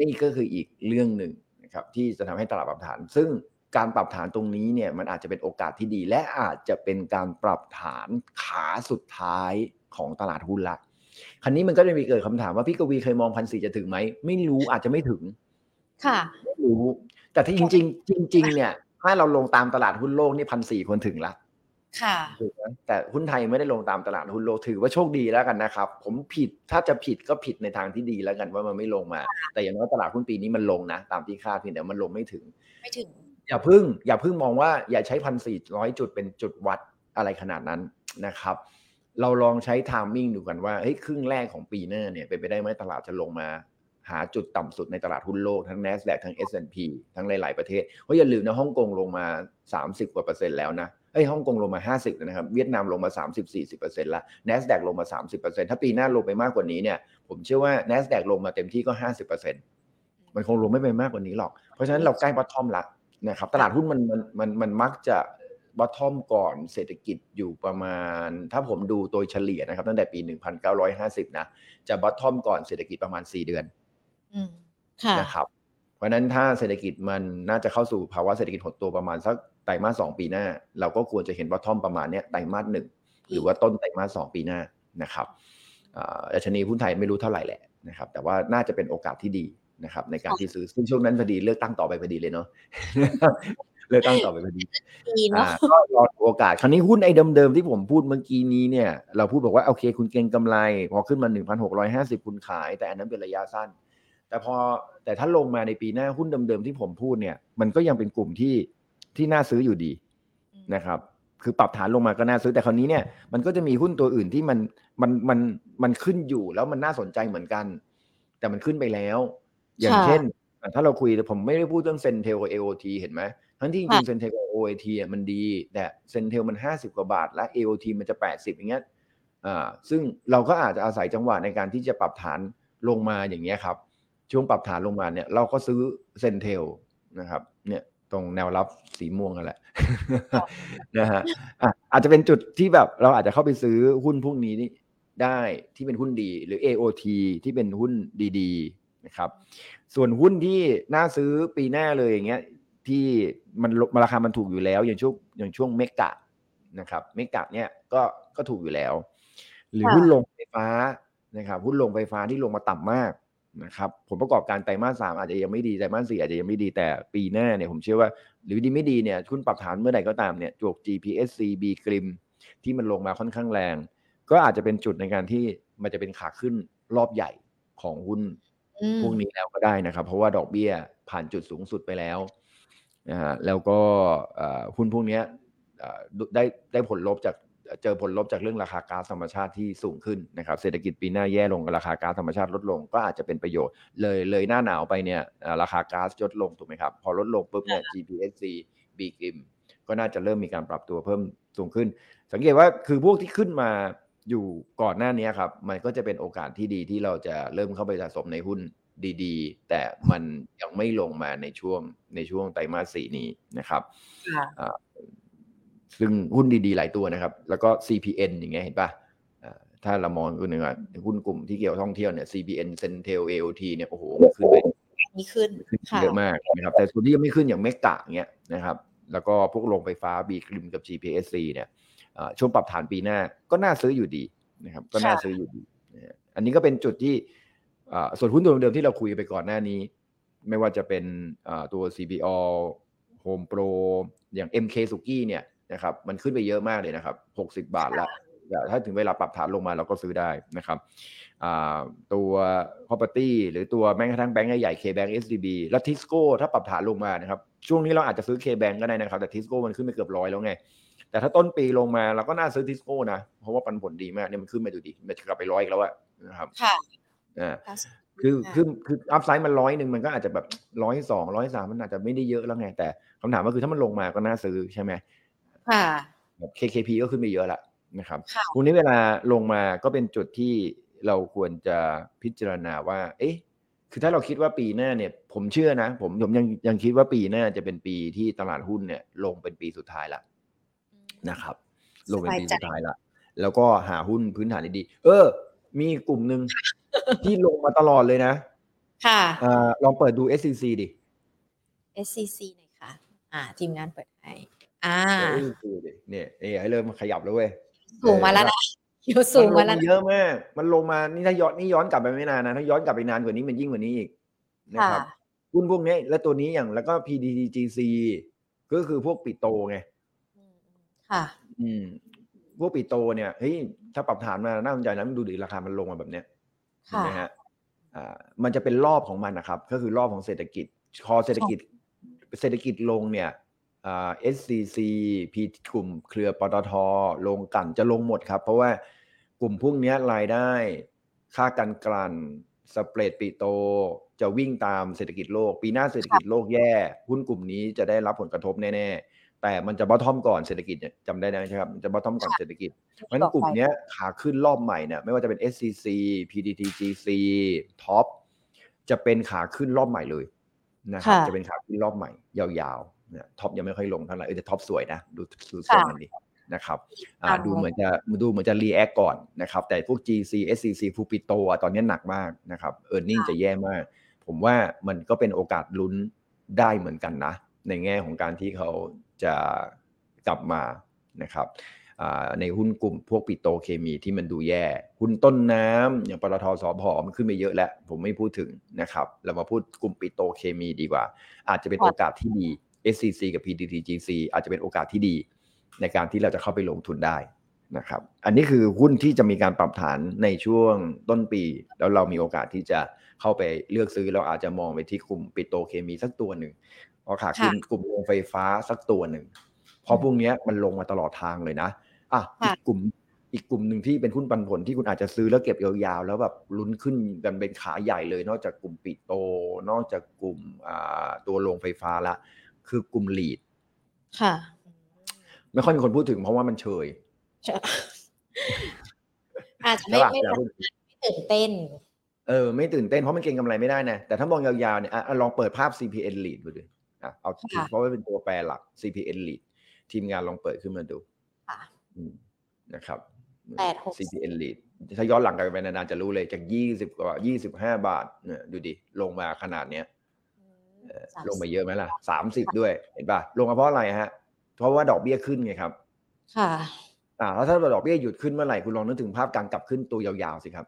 นี่ก็คืออีกเรื่องหนึ่ง นะครับที่จะทำให้ตลาดปรับฐาน ซึ่งการปรับฐานตรงนี้เนี่ยมันอาจจะเป็นโอกาสที่ดี และอาจจะเป็นการปรับฐานขาสุดท้ายของตลาดหุ้นละคราวนี้มันก็จะมีเกิดคำถามว่าพี่กวีเคยมองพันสี่จะถึงไหมไม่รู้อาจจะไม่ถึง ค่ะไม่รู้ แต่ที่จริง ๆ จริง ๆ เนี่ย ถ้าเราลงตามตลาดหุ้นโลกนี่พันสี่คนถึงละ ค่ะถูกไหมแต่หุ้นไทยไม่ได้ลงตามตลาดหุ้นโลกถือว่าโชคดีแล้วกันนะครับ ผมผิดถ้าจะผิดก็ผิดในทางที่ดีแล้วกันว่ามันไม่ลงมา แต่อย่างน้อยตลาดหุ้นปีนี้มันลงนะ ตามที่คาดเพียงแต่มันลงไม่ถึง ไม่ถึง อย่าพึ่ง อย่าพึ่งมองว่าอย่าใช้พันสี่ร้อยจุดเป็นจุดวัดอะไรขนาดนั้นนะครับ เราลองใช้ timing ดูกันว่าเฮ้ยครึ่งแรกของปีหน้าเนี่ยเป็นไปได้ไหมตลาดจะลงมาหาจุดต่ำสุดในตลาดหุ้นโลกทั้ง NASDAQ ทั้ง S&P ทั้งหลาย ๆ ประเทศเพราะอย่าลืมนะฮ่องกงลงมา 30 กว่าเปอร์เซ็นต์แล้วนะ เอ้ยฮ่องกงลงมา 50แล้วนะครับ เวียดนามลงมา 30-40เปอร์เซ็นต์ละ NASDAQ ลงมา 30เปอร์เซ็นต์ถ้าปีหน้าลงไปมากกว่านี้เนี่ย ผมเชื่อว่า NASDAQ ลงมาเต็มที่ก็ 50เปอร์เซ็นต์มันคงลงไม่ไปมากกว่านี้หรอก เพราะฉะนั้นเราใกล้บอททอมละนะครับ ตลาดหุ้นมันมันมันมันมักจะบอททอมก่อนเศรษฐกิจอยู่ประมาณ ถ้าผมดูโดยเฉลี่ยนะครับ ตั้งแต่ปี 1950 นะ จะบอททอมก่อนเศรษฐกิจประมาณ 4 เดือนอืมค่ะนะครับ เพราะฉะนั้นถ้าเศรษฐกิจมันน่าจะเข้าสู่ภาวะเศรษฐกิจหดตัวประมาณสัก ไตรมาสสองปีหน้า เราก็ควรจะเห็นบอททอมประมาณเนี้ยไตรมาสหนึ่งหรือว่าต้นไตรมาสสองปีหน้านะครับอ่าดัชนีหุ้นไทยไม่รู้เท่าไหร่แหละนะครับ แต่ว่าน่าจะเป็นโอกาสที่ดีนะครับในการที่ซื้อซึ่งช่วงนั้นพอดีเลือกตั้งต่อไปพอดีเลยเนาะเลือกตั้งต่อไปพอดีดีเนาะอ่าก็รอดูโอกาสคราวนี้หุ้นไอ้เดิมๆที่ผมพูดเมื่อกี้นี้เนี่ย เราพูดบอกว่าโอเค คุณเก็งกำไร พอขึ้นมา 1,650 คุณขาย แต่อันนั้นเป็นระยะสั้น แต่พอแต่ถ้าลงมาในปีหน้าหุ้นเดิมๆที่ผมพูดเนี่ย มันก็ยังเป็นกลุ่มที่ ที่น่าซื้ออยู่ดีนะครับ คือปรับฐานลงมาก็น่าซื้อแต่คราวนี้เนี่ยมันก็จะมีหุ้นตัวอื่นที่มันมันมันมันขึ้นอยู่แล้วมันน่าสนใจเหมือนกัน แต่มันขึ้นไปแล้ว อย่างค่ะเช่นอะถ้าเราคุยผมไม่ได้พูดเรื่องเซนเทลกับ AOT เห็นไหมทั้งที่จริงๆเซนเทลกับ OAT อะมันดี แต่เซนเทลมันห้าสิบกว่าบาท และ AOT มันจะแปดสิบอย่างเงี้ยอ่าซึ่งเราก็อาจจะอาศัยจังหวะในการที่จะปรับฐานลงมาอย่างเงี้ยครับ ช่วงปรับฐานลงมาเนี่ย เราก็ซื้อเซนเทลนะครับเนี่ย ตรงแนวรับสีม่วงกันแหละนะฮะอะอาจจะเป็นจุดที่แบบเราอาจจะเข้าไปซื้อหุ้นพวกนี้นี่ได้ที่เป็นหุ้นดี หรือ AOT ที่เป็นหุ้นดีๆนะครับ ส่วนหุ้นที่น่าซื้อปีหน้าเลยอย่างเงี้ยที่มันราคามันถูกอยู่แล้ว อย่างช่วงอย่างช่วงเมกะนะครับเมกะเนี่ยก็ก็ถูกอยู่แล้ว หรือหุ้นลงไฟฟ้านะครับหุ้นลงไฟฟ้าที่ลงมาต่ำมาก นะครับผลประกอบการไตรมาสสามอาจจะยังไม่ดีไตรมาสสี่อาจจะยังไม่ดีแต่ปีหน้าเนี่ยผมเชื่อว่า หรือดีไม่ดีเนี่ยคุณปรับฐานเมื่อไหร่ก็ตามเนี่ยจวก GPSC B กริมที่มันลงมาค่อนข้างแรง ก็อาจจะเป็นจุดในการที่มันจะเป็นขาขึ้นรอบใหญ่ของหุ้นพวกนี้แล้วก็ได้นะครับ เพราะว่าดอกเบี้ยผ่านจุดสูงสุดไปแล้วนะฮะแล้วก็หุ้นพวกนี้ได้ได้ผลลบจาก เจอผลลบจากเรื่องราคาก๊าซธรรมชาติที่สูงขึ้นนะครับเศรษฐกิจปีหน้าแย่ลงราคาก๊าซธรรมชาติลดลงก็อาจจะเป็นประโยชน์ เลยเลยหน้าหนาวไปเนี่ยราคาก๊าซลดลงถูกไหมครับ พอลดลงปุ๊บเนี่ย GPSC B กริมก็น่าจะเริ่มมีการปรับตัวเพิ่มสูงขึ้น สังเกตว่าคือพวกที่ขึ้นมาอยู่ก่อนหน้านี้ครับ มันก็จะเป็นโอกาสที่ดีที่เราจะเริ่มเข้าไปสะสมในหุ้นดีๆ แต่มันยังไม่ลงมาในช่วงในช่วงไตรมาสสี่นี้นะครับ ซึ่งหุ้นดีๆ หลายตัวนะครับ แล้วก็ CPN อย่างเงี้ยเห็นปะถ้าเรามองคือหนึ่งหุ้นกลุ่มที่เกี่ยวท่องเที่ยวเนี่ย CPN Centel AOT เนี่ยโอ้โหขึ้นไปนี่ขึ้นเยอะมากนะครับแต่ส่วนที่ยังไม่ขึ้นอย่างเมกะเงี้ยนะครับแล้วก็พวกโรงไฟฟ้าบีกริมกับ GPSC เนี่ยช่วงปรับฐานปีหน้าก็น่าซื้ออยู่ดีนะครับก็น่าซื้ออยู่ดี อันนี้ก็เป็นจุดที่ส่วนหุ้นตัวเดิมที่เราคุยไปก่อนหน้านี้ ไม่ว่าจะเป็นตัว CPO Home Pro อย่าง MK สุกี้เนี่ย นะครับมันขึ้นไปเยอะมากเลยนะครับหกสิบาทละถ้าถึงเวลาปรับฐานลงมาเราก็ซื้อได้นะครับตัว property หรือตัวแม้กระทั่งแบงก์ใหญ่ K-Bank SDB และ Tisco ถ้าปรับฐานลงมานะครับ ช่วงนี้เราอาจจะซื้อ K-Bank ก็ได้นะครับ แต่ Tisco มันขึ้นไปเกือบร้อยแล้วไง แต่ถ้าต้นปีลงมาเราก็น่าซื้อ Tisco นะ เพราะว่าปันผลดีมากเนี่ยมันขึ้นมาดูดีมันกลับไปร้อยอีกแล้วอะนะครับค่ะอ่าคือคือคืออัพไซด์มันร้อยหนึ่งมันก็อาจจะแบบร้อยสองร้อยสามมันอาจจะไม่ได้เยอะแล้วไงแต่คำถามก็คือถ้ามันลงมาก็น่าซื้อใช่ไหม ค่ะแบบ KKP ก็ขึ้นไปเยอะละนะครับตรงนี้เวลาลงมาก็เป็นจุดที่เราควรจะพิจารณาว่า เอ๊ะ คือถ้าเราคิดว่าปีหน้าเนี่ย ผมเชื่อนะ ผมผมยังยังคิดว่าปีหน้าจะเป็นปีที่ตลาดหุ้นเนี่ย ลงเป็นปีสุดท้ายละนะครับ ลงเป็นปีสุดท้ายละ แล้วก็หาหุ้นพื้นฐานดีๆเออ มีกลุ่มหนึ่งที่ลงมาตลอดเลยนะ ค่ะอลองเปิดดู SCC ดิ SCC หน่อยค่ะ อ่า ทีมงานเปิดให้ อ่าเนี่ยเอ้เริ่มขยับแล้วเว้ยสูงมาแล้วนะอยู่สูงมาแล้วเยอะมากมันลงมานี่ถ้าย้อนนี่ย้อนกลับไปไม่นานนะถ้าย้อนกลับไปนานกว่านี้มันยิ่งกว่านี้อีกนะครับหุ้นพวกนี้และตัวนี้อย่างแล้วก็ PDTGC ก็คือพวกปิโตไงค่ะ อืม พวก petro เนี่ยเฮ้ยถ้าปรับฐานมาน่าสนใจนะมันดูดิราคามันลงมาแบบเนี้ยใช่ไหมฮะอ่ามันจะเป็นรอบของมันนะครับ ก็คือรอบของเศรษฐกิจ คอเศรษฐกิจ เศรษฐกิจลงเนี่ย SCC PTT กลุ่มเครือปตทลงกันจะลงหมดครับ เพราะว่ากลุ่มพวกนี้รายได้ ค่าการกลั่น spread petro จะวิ่งตามเศรษฐกิจโลก ปีหน้าเศรษฐกิจโลกแย่ หุ้นกลุ่มนี้จะได้รับผลกระทบแน่ๆ แต่มันจะ bottom ก่อนเศรษฐกิจจำได้ไหมครับมันจะ bottom ก่อนเศรษฐกิจเพราะฉะนั้นกลุ่มนี้ขาขึ้นรอบใหม่เนี่ยไม่ว่าจะเป็น SCC PDTGC ท็อปจะเป็นขาขึ้นรอบใหม่เลยนะครับจะเป็นขาขึ้นรอบใหม่ยาว เนี่ย TOP ยังไม่ค่อยลงเท่าไหร่เออแต่ TOP สวยนะ ดูดูทรงมันดีนะครับอ่าดูเหมือนจะดูเหมือนจะ react ก่อนนะครับ แต่พวก GC SCC ฟู petro ตอนนี้หนักมากนะครับ earning จะแย่มาก ผมว่ามันก็เป็นโอกาสลุ้นได้เหมือนกันนะ ในแง่ของการที่เขาจะกลับมานะครับในหุ้นกลุ่มพวกปิโตเคมีที่มันดูแย่ หุ้นต้นน้ำอย่างปตทสพมันขึ้นไปเยอะแล้ว ผมไม่พูดถึงนะครับ เรามาพูดกลุ่มปิโตเคมีดีกว่า อาจจะเป็นโอกาสที่ดี SCC กับ PTTGC อาจจะเป็นโอกาสที่ดี ในการที่เราจะเข้าไปลงทุนได้นะครับ อันนี้คือหุ้นที่จะมีการปรับฐานในช่วงต้นปี แล้วเรามีโอกาสที่จะเข้าไปเลือกซื้อเราอาจจะมองไปที่กลุ่มปิโตเคมีสักตัวหนึ่งพอขาขึ้นกลุ่มโรงไฟฟ้าสักตัวหนึ่งพอพวกนี้มันลงมาตลอดทางเลยนะอะอีกกลุ่มอีกกลุ่มหนึ่งที่เป็นหุ้นปันผลที่คุณอาจจะซื้อแล้วเก็บยาวๆ แล้วแบบลุ้นขึ้นกันเป็นขาใหญ่เลย นอกจากกลุ่มปิโต นอกจากกลุ่มตัวโรงไฟฟ้าละ คือกลุ่มลีดค่ะ ไม่ค่อยมีคนพูดถึงเพราะว่ามันเฉยอาจจะไม่ไม่ตื่นเต้น เออ ไม่ตื่นเต้นเพราะมันเก็งกำไรไม่ได้นะ แต่ถ้ามองยาวๆเนี่ยลองเปิดภาพ CPN lead ดูดิอะเอาเพราะว่าเป็นตัวแปรหลัก CPN lead ทีมงานลองเปิดขึ้นมาดูนะครับแปดหก CPN lead ถ้าย้อนหลังกันไปนานๆจะรู้เลยจากยี่สิบกว่ายี่สิบห้าบาทเนี่ยดูดิ ลงมาขนาดเนี้ยเอ่อ ลงมาเยอะไหมล่ะสามสิบด้วยเห็นป่ะลงมาเพราะอะไรฮะ เพราะว่าดอกเบี้ยขึ้นไงครับ ค่ะอ่าแล้วถ้าดอกเบี้ยหยุดขึ้นเมื่อไหร่คุณลองนึกถึงภาพการกลับขึ้นตัวยาวๆสิครับ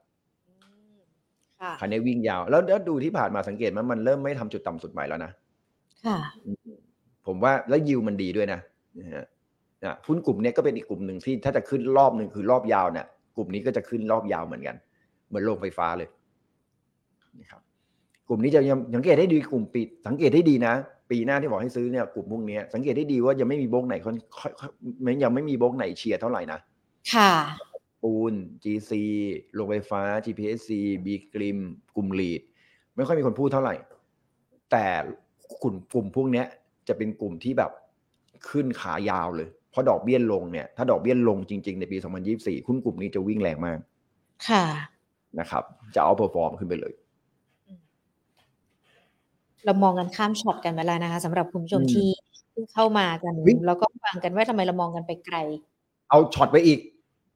ค่ะคันนี้วิ่งยาวแล้วแล้วดูที่ผ่านมาสังเกตไหมมันเริ่มไม่ทำจุดต่ำสุดใหม่แล้วนะค่ะผมว่าแล้วยิวมันดีด้วยนะนะฮะอะหุ้นกลุ่มเนี้ยก็เป็นอีกกลุ่มหนึ่งที่ถ้าจะขึ้นรอบหนึ่งคือรอบยาวเนี่ยกลุ่มนี้ก็จะขึ้นรอบยาวเหมือนกัน เหมือนโรงไฟฟ้าเลยนะครับ กลุ่มนี้จะยังสังเกตได้ดีกลุ่มปีสังเกตได้ดีนะ ปีหน้าที่บอกให้ซื้อเนี่ยกลุ่มพวกเนี้ยสังเกตได้ดีว่ายังไม่มีโบรกไหนค่อนค่อยค่อยมันยังไม่มีโบรกไหนเชียร์เท่าไหร่นะค่ะปูน GC โรงไฟฟ้า GPSC บีกริม กลุ่ม REIT ไม่ค่อยมีคนพูดเท่าไหร่ แต่กลุ่มกลุ่มพวกเนี้ยจะเป็นกลุ่มที่แบบขึ้นขายาวเลย เพราะดอกเบี้ยลงเนี่ย ถ้าดอกเบี้ยลงจริง ๆ ในปี 2024หุ้นกลุ่มนี้จะวิ่งแรงมาก ค่ะ นะครับ จะ outperform ขึ้นไปเลย เรามองกันข้ามช็อตกันไปแล้วนะคะสำหรับคุณผู้ชมอืมที่เพิ่งเข้ามากันวิ่งแล้วก็ฟังกันว่าทำไมเรามองกันไปไกล เอาช็อตไปอีก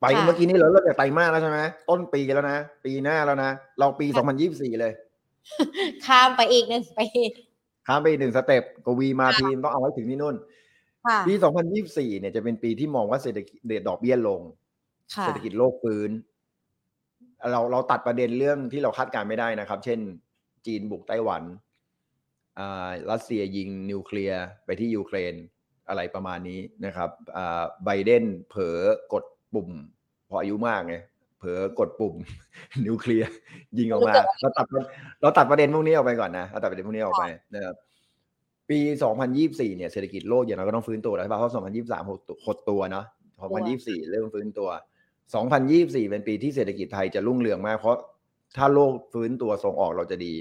ไปค่ะเมื่อกี้นี้เราเริ่มจากไตรมาสแล้วใช่ไหมต้นปีแล้วนะ ปีหน้าแล้วนะ เราปี 2024 เลย ข้ามไปอีกหนึ่งปีข้ามไปอีกหนึ่งสเต็ปกวีมาทีมต้องเอาไว้ถึงที่นู่นค่ะปี 2024 เนี่ยจะเป็นปีที่มองว่าเศรษฐกิจเดดดอกเบี้ยลงค่ะเศรษฐกิจโลกฟื้น เราเราตัดประเด็นเรื่องที่เราคาดการณ์ไม่ได้นะครับ เช่น จีนบุกไต้หวันอ่า รัสเซียยิงนิวเคลียร์ไปที่ยูเครนอะไรประมาณนี้นะครับอ่าไบเดนเผลอกดปุ่ม พออายุมากไงเผลอกดปุ่ม นิวเคลียร์ยิงออกมา เราตัดเราตัดประเด็นพวกนี้ออกไปก่อนนะเราตัดประเด็นพวกนี้ออกไปนะครับปี 2024 เนี่ยเศรษฐกิจโลกอย่างเราก็ต้องฟื้นตัวแล้วใช่ป่ะเพราะ 2023 หดตัวหดตัวเนาะ 2024 เริ่มฟื้นตัว 2024 เป็นปีที่เศรษฐกิจไทยจะรุ่งเรืองมาก เพราะถ้าโลกฟื้นตัวส่งออกเราจะดี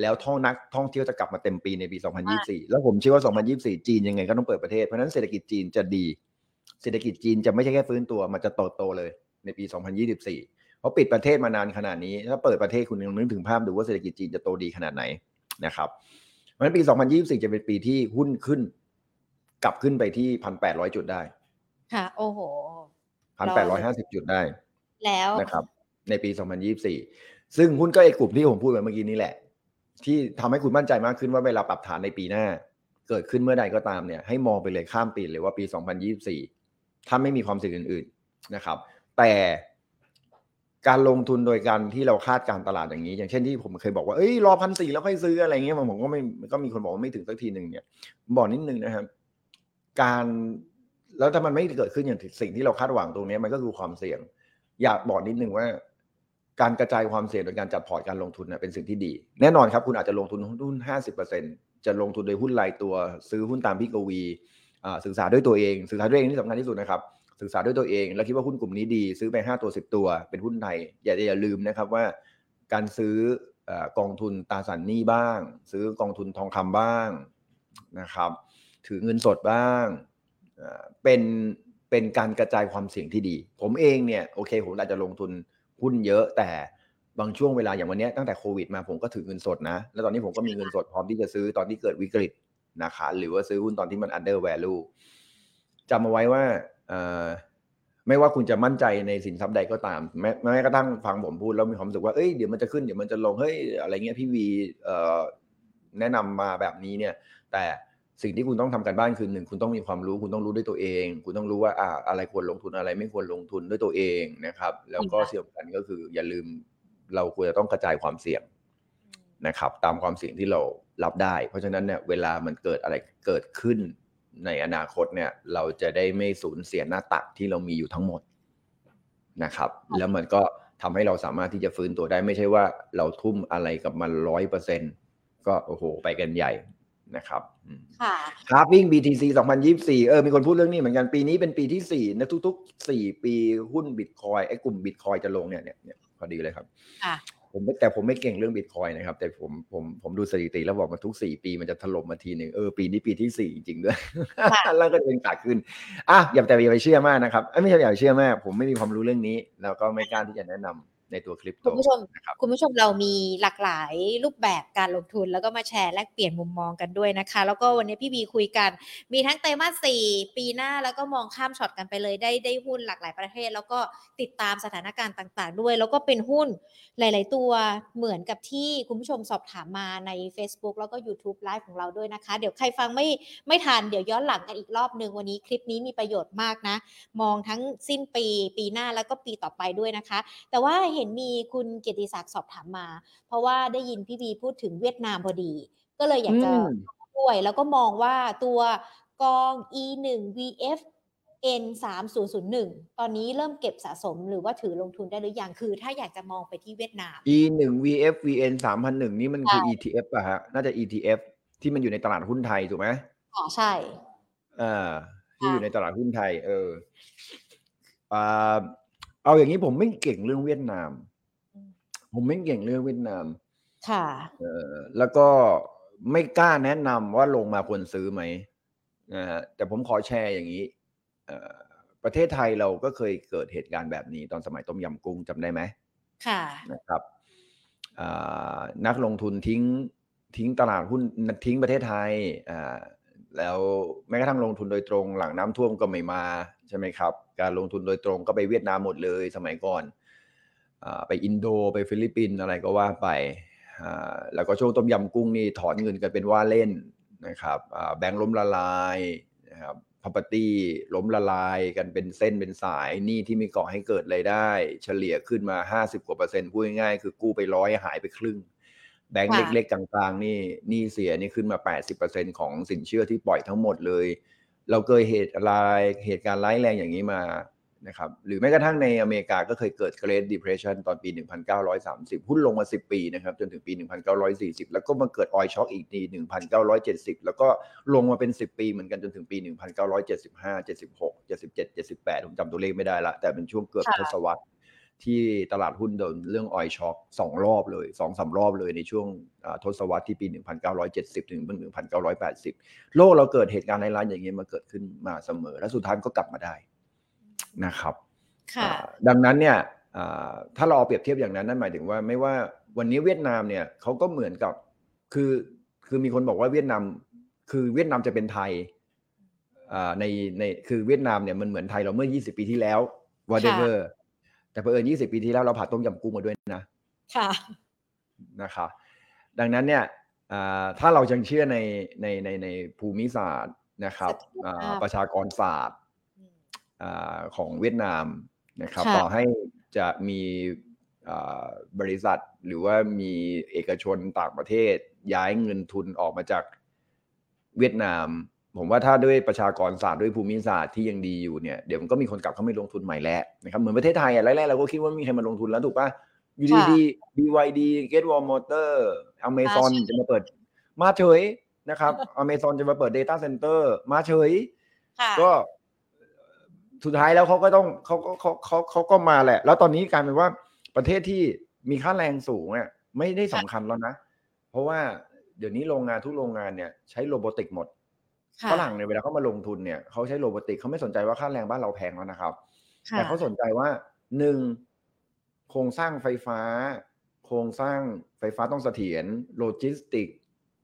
แล้วท่องนักท่องเที่ยวจะกลับมาเต็มปีในปี 2024 แล้วผมเชื่อว่า 2024 จีนยังไงก็ต้องเปิดประเทศ เพราะฉะนั้นเศรษฐกิจจีนจะดี เศรษฐกิจจีนจะไม่ใช่แค่ฟื้นตัว มันจะโตโตๆเลยในปี 2024 เพราะปิดประเทศมานานขนาดนี้ ถ้าเปิดประเทศคุณลองนึกถึงภาพดูว่าเศรษฐกิจจีนจะโตดีขนาดไหนนะครับเพราะฉะนั้นปี 2024 จะเป็นปีที่หุ้นขึ้น กลับขึ้นไปที่1,800จุดได้ ค่ะ โอ้โห1,850จุดได้ แล้วนะครับ ในปี 2024 ซึ่งหุ้นก็ไอ้กลุ่มที่ผมพูดไปเมื่อกี้นี้แหละ ที่ทำให้คุณมั่นใจมากขึ้นว่าเวลาปรับฐานในปีหน้า เกิดขึ้นเมื่อใดก็ตามเนี่ยให้มองไปเลยข้ามปีเลยว่าปี 2024 ถ้าไม่มีความเสี่ยงอื่น ๆนะครับ แต่การลงทุนโดยการที่เราคาดการตลาดอย่างนี้ อย่างเช่นที่ผมเคยบอกว่าเอ้ยรอพันสี่แล้วค่อยซื้ออะไรเงี้ยผมก็ไม่ก็มีคนบอกว่าไม่ถึงสักทีหนึ่งเนี่ยบอกนิดนึงนะครับ การแล้วถ้ามันไม่เกิดขึ้นอย่างสิ่งที่เราคาดหวังตรงนี้มันก็คือความเสี่ยง อยากบอกนิดนึงว่า การกระจายความเสี่ยงโดยการจัดพอร์ตการลงทุนเป็นสิ่งที่ดี แน่นอนครับ คุณอาจจะลงทุนหุ้นห้าสิบเปอร์เซ็นจะลงทุนโดยหุ้นรายตัว ซื้อหุ้นตามพี่กวีอ่าศึกษาด้วยตัวเอง ศึกษาด้วยเองที่สำคัญที่สุดนะครับ ศึกษาด้วยตัวเอง แล้วคิดว่าหุ้นกลุ่มนี้ดี ซื้อไปห้าตัวสิบตัว เป็นหุ้นไทย อย่าอย่าลืมนะครับว่า การซื้ออกองทุนตราสารหนี้บ้าง ซื้อกองทุนทองคำบ้างนะครับ ถือเงินสดบ้างอ่อเป็นเป็นการกระจายความเสี่ยงที่ดี ผมเองเนี่ยโอเค ผมอาจจะลงทุน หุ้นเยอะแต่บางช่วงเวลาอย่างวันนี้ตั้งแต่โควิดมาผมก็ถือเงินสดนะ แล้วตอนนี้ผมก็มีเงินสดพร้อมที่จะซื้อตอนที่เกิดวิกฤตนะคะหรือว่าซื้อหุ้นตอนที่มัน under value จำเอาไว้ว่าไม่ว่าคุณจะมั่นใจในสินทรัพย์ใดก็ตาม แม้แม้กระทั่งฟังผมพูดแล้วมีความรู้สึกว่าเอ้ยเดี๋ยวมันจะขึ้นเดี๋ยวมันจะลงเฮ้ยอะไรเงี้ยพี่วีแนะนำมาแบบนี้เนี่ย แต่ สิ่งที่คุณต้องทำกันบ้านคือหนึ่งคุณต้องมีความรู้คุณต้องรู้ด้วยตัวเอง คุณต้องรู้ว่าอ่าอะไรควรลงทุนอะไรไม่ควรลงทุนด้วยตัวเองนะครับ แล้วก็สิ่งสำคัญก็คือ อย่าลืมเราควรจะต้องกระจายความเสี่ยงนะครับ ตามความเสี่ยงที่เรารับได้ เพราะฉะนั้นเนี่ยเวลามันเกิดอะไรเกิดขึ้นในอนาคตเนี่ย เราจะได้ไม่สูญเสียหน้าตักที่เรามีอยู่ทั้งหมดนะครับ แล้วมันก็ทำให้เราสามารถที่จะฟื้นตัวได้ไม่ใช่ว่าเราทุ่มอะไรกับมันร้อยเปอร์เซ็นก็โอ้โห ไปกันใหญ่ นะครับอืมค่ะคาร์วิ่ง BTC 2024 เออ มีคนพูดเรื่องนี้เหมือนกัน ปีนี้เป็นปีที่สี่นะทุกๆสี่ปีหุ้นบิตคอยไอ้กลุ่มบิตคอยจะลงเนี่ยเนี่ยเนี่ยพอดีเลยครับค่ะผมไม่แต่ผมไม่เก่งเรื่องบิตคอยนะครับ แต่ผมผมผมดูสถิติแล้วบอกมาทุกสี่ปีมันจะถล่มมาทีหนึ่งเออปีนี้ปีที่สี่จริงๆด้วยค่ะแล้วก็จะเป็นขาขึ้นอะอย่าแต่อย่าไปเชื่อมากนะครับเอ้ยไม่ใช่อย่าไปเชื่อมาก ผมไม่มีความรู้เรื่องนี้ แล้วก็ไม่กล้าที่จะแนะน ในตัวคริปโตคุณผู้ชมนะครับคุณผู้ชมเรามีหลากหลายรูปแบบการลงทุน แล้วก็มาแชร์แลกเปลี่ยนมุมมองกันด้วยนะคะ แล้วก็วันนี้พี่บีคุยกัน มีทั้งไตรมาสสี่ปีหน้าแล้วก็มองข้ามช็อตกันไปเลยได้ได้หุ้นหลากหลายประเทศ แล้วก็ติดตามสถานการณ์ต่างๆ ด้วย แล้วก็เป็นหุ้นหลาย ๆ ตัวเหมือนกับที่คุณผู้ชมสอบถามมาใน Facebook แล้วก็ YouTube Live ของเราด้วยนะคะ เดี๋ยวใครฟังไม่ไม่ทันเดี๋ยวย้อนหลังกันอีกรอบหนึ่งวันนี้คลิปนี้มีประโยชน์มากนะ มองทั้งสิ้นปีปีหน้าแล้วก็ปีต่อไปด้วยนะคะ แต่ว่าเห็นมีคุณเกียรติศักดิ์สอบถามมา เพราะว่าได้ยินพี่บีพูดถึงเวียดนามพอดี ก็เลยอยากจะอืมด้วย แล้วก็มองว่าตัวกอง e 1 vf n 3 0 0 1ตอนนี้เริ่มเก็บสะสมหรือว่าถือลงทุนได้หรือยังคือ ถ้าอยากจะมองไปที่เวียดนาม E หนึ่ง VF VN สามพันหนึ่งนี่มันคือใช่ ETF ป่ะฮะ น่าจะ ETF ที่มันอยู่ในตลาดหุ้นไทย ถูกไหมอ๋อใช่อ่าที่ค่ะอยู่ในตลาดหุ้นไทย เอออ่า เอาอย่างนี้ผมไม่เก่งเรื่องเวียดนาม ผมไม่เก่งเรื่องเวียดนาม ค่ะ เออแล้วก็ไม่กล้าแนะนำว่าลงมาควรซื้อไหมนะฮะแต่ผมขอแชร์อย่างนี้เอ่อประเทศไทยเราก็เคยเกิดเหตุการณ์แบบนี้ ตอนสมัยต้มยำกุ้งจำได้ไหมค่ะนะครับอ่านักลงทุนทิ้งทิ้งตลาดหุ้นทิ้งประเทศไทยอ่าแล้วแม้กระทั่งลงทุนโดยตรงหลังน้ำท่วมก็ไม่มา ใช่ไหมครับ การลงทุนโดยตรงก็ไปเวียดนามหมดเลยสมัยก่อนอาไปอินโดไปฟิลิปปินส์อะไรก็ว่าไปอ่าแล้วก็ช่วงต้มยำกุ้งนี่ถอนเงินกันเป็นว่าเล่นนะครับอ่าแบงก์ล้มละลายนะครับ property ล้มละลายกันเป็นเส้นเป็นสายหนี้ที่มีก่อให้เกิดรายได้ เฉลี่ยขึ้นมา 50 กว่าเปอร์เซ็นต์พูดง่ายๆคือกู้ไปร้อยหายไปครึ่ง แบงก์ค่ะเล็กๆกลางๆนี่หนี้เสียนี่ขึ้นมา 80%ของสินเชื่อที่ปล่อยทั้งหมดเลย เราเคยเหตุอะไรายเหตุการณ์ร้ายแรงอย่างนี้มานะครับหรือแม้กระทั่งในอเมริกาก็เคยเกิด Great Depression ตอนปี 1930 หุ้นลงมา 10 ปีนะครับจนถึงปี 1940 แล้วก็มาเกิด Oil Shock อีกที 1970 แล้วก็ลงมาเป็น 10 ปีเหมือนกันจนถึงปี 1975 76 77 78 ผมจำตัวเลขไม่ได้ละแต่เป็นช่วงเกือบทศวรรษ ที่ตลาดหุ้นโดนเรื่อง Oil Shock สองรอบเลยสองสามรอบเลยในช่วงอ่าทศวรรษที่ปี 1970 ถึง 1980 โลกเราเกิดเหตุการณ์ร้ายๆอย่างนี้มาเกิดขึ้นมาเสมอ และสุดท้ายก็กลับมาได้นะครับค่ะอ่าดังนั้นเนี่ยอ่าถ้าเราเอาเปรียบเทียบอย่างนั้นนั่นหมายถึงว่าไม่ว่าวันนี้เวียดนามเนี่ยเขาก็เหมือนกับคือคือมีคนบอกว่าเวียดนามคือเวียดนามจะเป็นไทยอ่าในในคือเวียดนามเนี่ยมันเหมือนไทยเราเมื่อ 20 ปีที่แล้ว whatever แต่เผอิญ20ปีที่แล้วเราผ่านต้มยำกุ้งมาด้วยนะ ค่ะนะครับดังนั้นเนี่ยอ่าถ้าเรายังเชื่อในในในในภูมิศาสตร์นะครับสถิตภาพอ่าประชากรศาสตร์อืมอ่าของเวียดนามนะครับค่ะต่อให้จะมีอ่าบริษัทหรือว่ามีเอกชนต่างประเทศย้ายเงินทุนออกมาจากเวียดนาม ผมว่าถ้าด้วยประชากรศาสตร์ด้วยภูมิศาสตร์ที่ยังดีอยู่เนี่ยเดี๋ยวมันก็มีคนกลับเข้ามาลงทุนใหม่แล้วนะครับเหมือนประเทศไทยอะแรกๆเราก็คิดว่าไม่มีใครมาลงทุนแล้วถูกปะอยู่ค่ะดีๆ BYD Get Wall Motor Amazon มาเฉยจะมาเปิด มาเฉยนะครับ Amazon จะมาเปิด Data Center มาเฉยค่ะก็สุดท้ายแล้วเขาก็ต้องเขาก็เขาเขาเขาก็มาแหละ แล้วตอนนี้กลายเป็นว่าประเทศที่มีค่าแรงสูงอะไม่ได้สำคัญแล้วนะ เพราะว่าเดี๋ยวนี้โรงงานทุกโรงงานเนี่ยใช้ robotic หมดค่ะ ฝรั่งเนี่ยเวลาเขามาลงทุนเนี่ยเขาใช้ robotic เขาไม่สนใจว่าค่าแรงบ้านเราแพงแล้วนะครับค่ะแต่เขาสนใจว่าหนึ่งโครงสร้างไฟฟ้า โครงสร้างไฟฟ้าต้องเสถียรโลจิสติก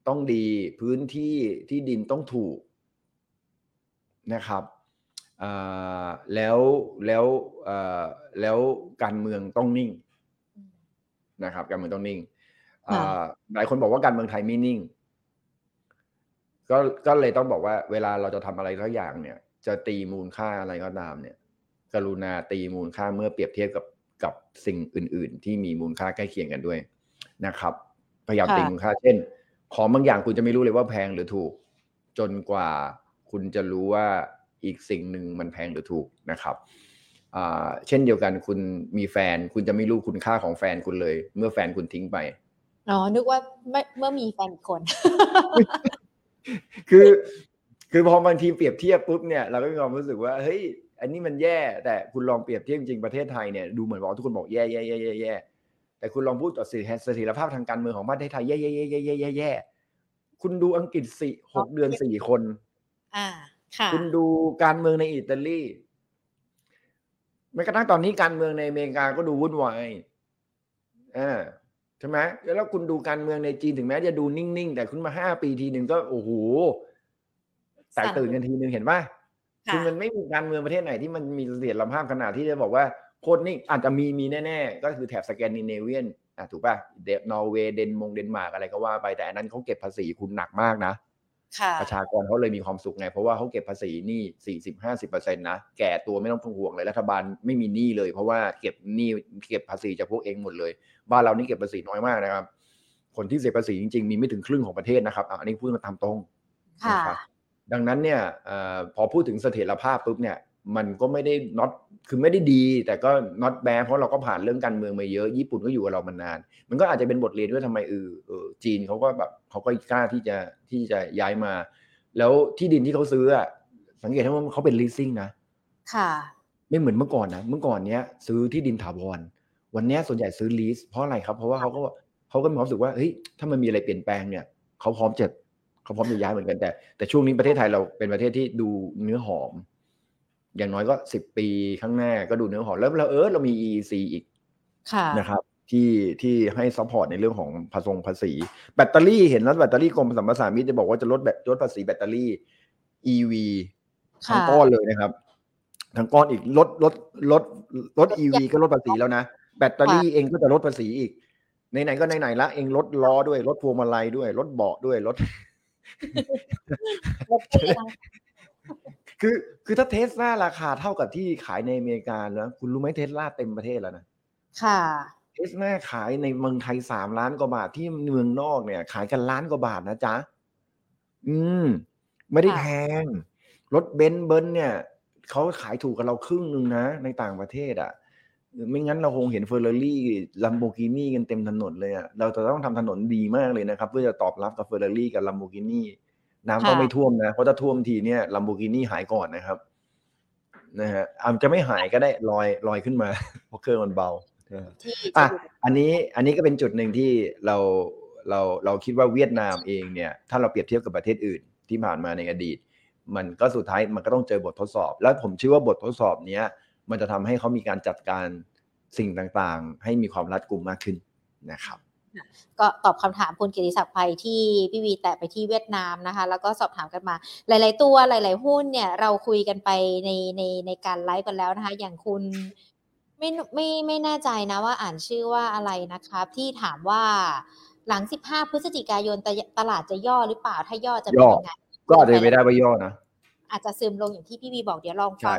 ต้องดีพื้นที่ที่ดินต้องถูกนะครับอ่าแล้วแล้วเอ่อแล้วการเมืองต้องนิ่งอืมนะครับการเมืองต้องนิ่งค่ะอ่าหลายคนบอกว่าการเมืองไทยไม่นิ่ง ก็ก็เลยต้องบอกว่าเวลาเราจะทำอะไรสักอย่างเนี่ย จะตีมูลค่าอะไรก็ตามเนี่ย กรุณาตีมูลค่าเมื่อเปรียบเทียบกับกับสิ่งอื่น ๆ ที่มีมูลค่าใกล้เคียงกันด้วยนะครับ พยายามค่ะตีมูลค่า เช่น ของบางอย่างคุณจะไม่รู้เลยว่าแพงหรือถูก จนกว่าคุณจะรู้ว่าอีกสิ่งหนึ่งมันแพงหรือถูกนะครับอ่าเช่นเดียวกันคุณมีแฟน คุณจะไม่รู้คุณค่าของแฟนคุณเลย เมื่อแฟนคุณทิ้งไปอ๋อนึกว่าไม่เมื่อมีแฟนอีกคน คือคือพอบางทีเปรียบเทียบปุ๊บเนี่ยเราก็มีความรู้สึกว่าเฮ้ยอันนี้มันแย่แต่คุณลองเปรียบเทียบจริงประเทศไทยเนี่ยดูเหมือนว่าทุกคนบอกแย่แย่แย่แย่แย่แต่คุณลองพูดต่อสิเสถียรภาพทางการเมืองของประเทศไทยแย่แย่แย่แย่แย่แย่แย่คุณดูอังกฤษสี่หกเดือนสี่คน อ่า ค่ะ คุณดูการเมืองในอิตาลีแม้กระทั่งตอนนี้การเมืองในอเมริกาก็ดูวุ่นวายอ่า ช่ไหมแล้วคุณดูการเมืองในจีนถึงแม้จะดูนิ่งๆ แต่คุณมาห้าปีทีหนึ่งก็โอ้โหแตกตื่นกันทีหนึ่งเห็นป่ะคือมันไม่มีการเมืองประเทศไหนที่มันมีเสถียรภาพขนาดที่จะบอกว่าโคตรนิ่งอาจจะมีมีแน่ๆ ก็คือแถบสแกนดิเนเวียนอะถูกป่ะเดนอร์เวย์เดนมงเดนมาร์กอะไรก็ว่าไปแต่อันนั้นเขาเก็บภาษีคุณหนักมากนะ ประชากรเขาเลยมีความสุขไง เพราะว่าเขาเก็บภาษีนี่สี่สิบห้าสิบเปอร์เซ็นต์นะ แก่ตัวไม่ต้องห่วงเลยรัฐบาลไม่มีหนี้เลย เพราะว่าเก็บหนี้เก็บภาษีจากพวกเองหมดเลย บ้านเรานี่เก็บภาษีน้อยมากนะครับ คนที่เสียภาษีจริงๆ มีไม่ถึงครึ่งของประเทศนะครับอันนี้พูดมาตามตรงนะครับดังนั้นเนี่ยพอพูดถึงเสถียรภาพปุ๊บเนี่ย มันก็ไม่ได้น็อตคือไม่ได้ดี แต่ก็น็อตแบเพราะเราก็ผ่านเรื่องการเมืองมาเยอะ ญี่ปุ่นก็อยู่กับเรามานาน มันก็อาจจะเป็นบทเรียนด้วยทำไมเออเออจีนเขาก็แบบเขาก็กล้าที่จะที่จะย้ายมา แล้วที่ดินที่เขาซื้ออะสังเกตว่าเขาเป็นลีสซิ่งนะค่ะ ไม่เหมือนเมื่อก่อนนะเมื่อก่อนเนี้ย ซื้อที่ดินถาวรวันนี้ส่วนใหญ่ซื้อลีสเพราะอะไรครับเพราะว่าเขาก็เขาก็มีความรู้สึกว่าเฮ้ยถ้ามันมีอะไรเปลี่ยนแปลงเนี่ยเขาพร้อมจะเขาพร้อมจะย้ายเหมือนกันแต่ แต่ช่วงนี้ประเทศไทยเราเป็นประเทศที่ดูเนื้อหอม อย่างน้อยก็สิบปีข้างหน้าก็ดูเนื้อหอมแล้วเราเออเรามี EEC อีกนะครับที่ที่ให้ support ในเรื่องของภาษงภาษี แบตเตอรี่เห็นแล้วแบตเตอรี่กรมสัมปทานมิตรจะบอกว่าจะลดแบบลดภาษีแบตเตอรี่ EV ทั้งก้อนเลยนะครับ ทั้งก้อนอีกลดลดลดลด EV ก็ลดภาษีแล้วนะ แบตเตอรี่เองก็จะลดภาษีอีกไหนๆก็ไหนๆละเองลดล้อด้วยลดพวงมาลัยด้วยลดเบาะด้วยลด คือคือถ้าเทสลาราคาเท่ากับที่ขายในอเมริกาแล้วคุณรู้ไหมเทสลาเต็มประเทศแล้วนะ ค่ะเทสลาขายในเมืองไทยสามล้านกว่าบาทที่เมืองนอกเนี่ย ขายกันล้านกว่าบาทนะจ๊ะ อืม ไม่ได้แพง รถเบนซ์เบิร์นเนี่ยเขาขายถูกกับเราครึ่งหนึ่งนะ ในต่างประเทศอะ่ะไม่งั้นเราคงเห็นเฟอร์รารี่ลัมโบกินีกันเต็มถนนเลยอะ่ะเราจะต้องทำถนนดีมากเลยนะครับ เพื่อจะตอบรับกับเฟอร์รารี่กับลัมโบกินี น้ำก็ไม่ท่วมนะ เพราะถ้าท่วมทีเนี่ยลัมโบกินี่หายก่อนนะครับนะฮะอาจจะไม่หายก็ได้ลอยลอยขึ้นมาเพราะเครื่องมันเบาอะอันนี้อันนี้ก็เป็นจุดหนึ่งที่เราเราเราคิดว่าเวียดนามเองเนี่ย ถ้าเราเปรียบเทียบกับประเทศอื่นที่ผ่านมาในอดีต มันก็สุดท้ายมันก็ต้องเจอบททดสอบ แล้วผมเชื่อว่าบททดสอบเนี้ยมันจะทำให้เขามีการจัดการสิ่งต่างๆ ให้มีความรัดกุมมากขึ้นนะครับ ก็ตอบคำถามคุณกิติศักดิ์ไปที่พี่วีแตะไปที่เวียดนามนะคะ แล้วก็สอบถามกันมา หลาย ๆ ตัวหลาย ๆ หุ้นเนี่ยเราคุยกันไปในในในการไลฟ์กันแล้วนะคะ อย่างคุณไม่ไม่ไม่แน่ใจนะว่าอ่านชื่อว่าอะไรนะครับ ที่ถามว่าหลัง 15 พฤศจิกายนตลาดจะย่อหรือเปล่าถ้าย่อจะเป็นยังไงก็อาจจะไม่ได้ว่าย่อนะอาจจะซึมลงอย่างที่พี่วีบอกเดี๋ยวลองฟัง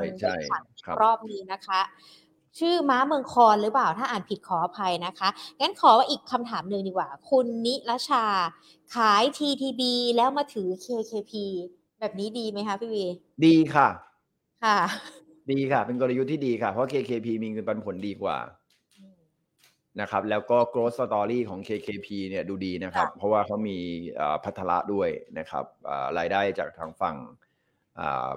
รอบนี้นะคะ ชื่อม้าเมืองคอนหรือเปล่าถ้าอ่านผิดขออภัยนะคะงั้นขอว่าอีกคำถามหนึ่งดีกว่า คุณนิรชา ขาย TTB แล้วมาถือ KKP แบบนี้ดีไหมคะพี่วี ดีค่ะ ค่ะ ดีค่ะ เป็นกลยุทธ์ที่ดีค่ะ เพราะ KKP มีเงินปันผลดีกว่านะครับแล้วก็ growth story ของ KKP เนี่ยดูดีนะครับ เพราะว่าเขามีพัฒระด้วยนะครับรายได้จากทางฝั่ง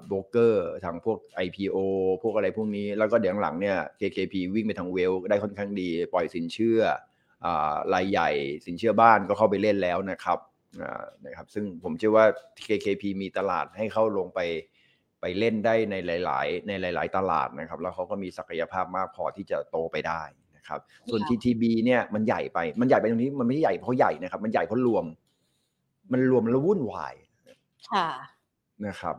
โบรกเกอร์ทางพวก IPO พวกอะไรพวกนี้ แล้วก็เดี๋ยวหลังเนี่ย KKP วิ่งไปทางเวลได้ค่อนข้างดี ปล่อยสินเชื่อรายใหญ่สินเชื่อบ้านก็เข้าไปเล่นแล้วนะครับนะครับ ซึ่งผมเชื่อว่า KKP มีตลาดให้เข้าลงไปไปเล่นได้ในหลาย ๆ ในหลาย ๆ ตลาดนะครับ แล้วเขาก็มีศักยภาพมากพอที่จะโตไปได้นะครับ ส่วน TTB เนี่ยมันใหญ่ไปมันใหญ่ไปตรงนี้มันไม่ใช่ใหญ่เพราะใหญ่นะครับ มันใหญ่เพราะรวม มันรวมแล้ววุ่นวายค่ะนะครับ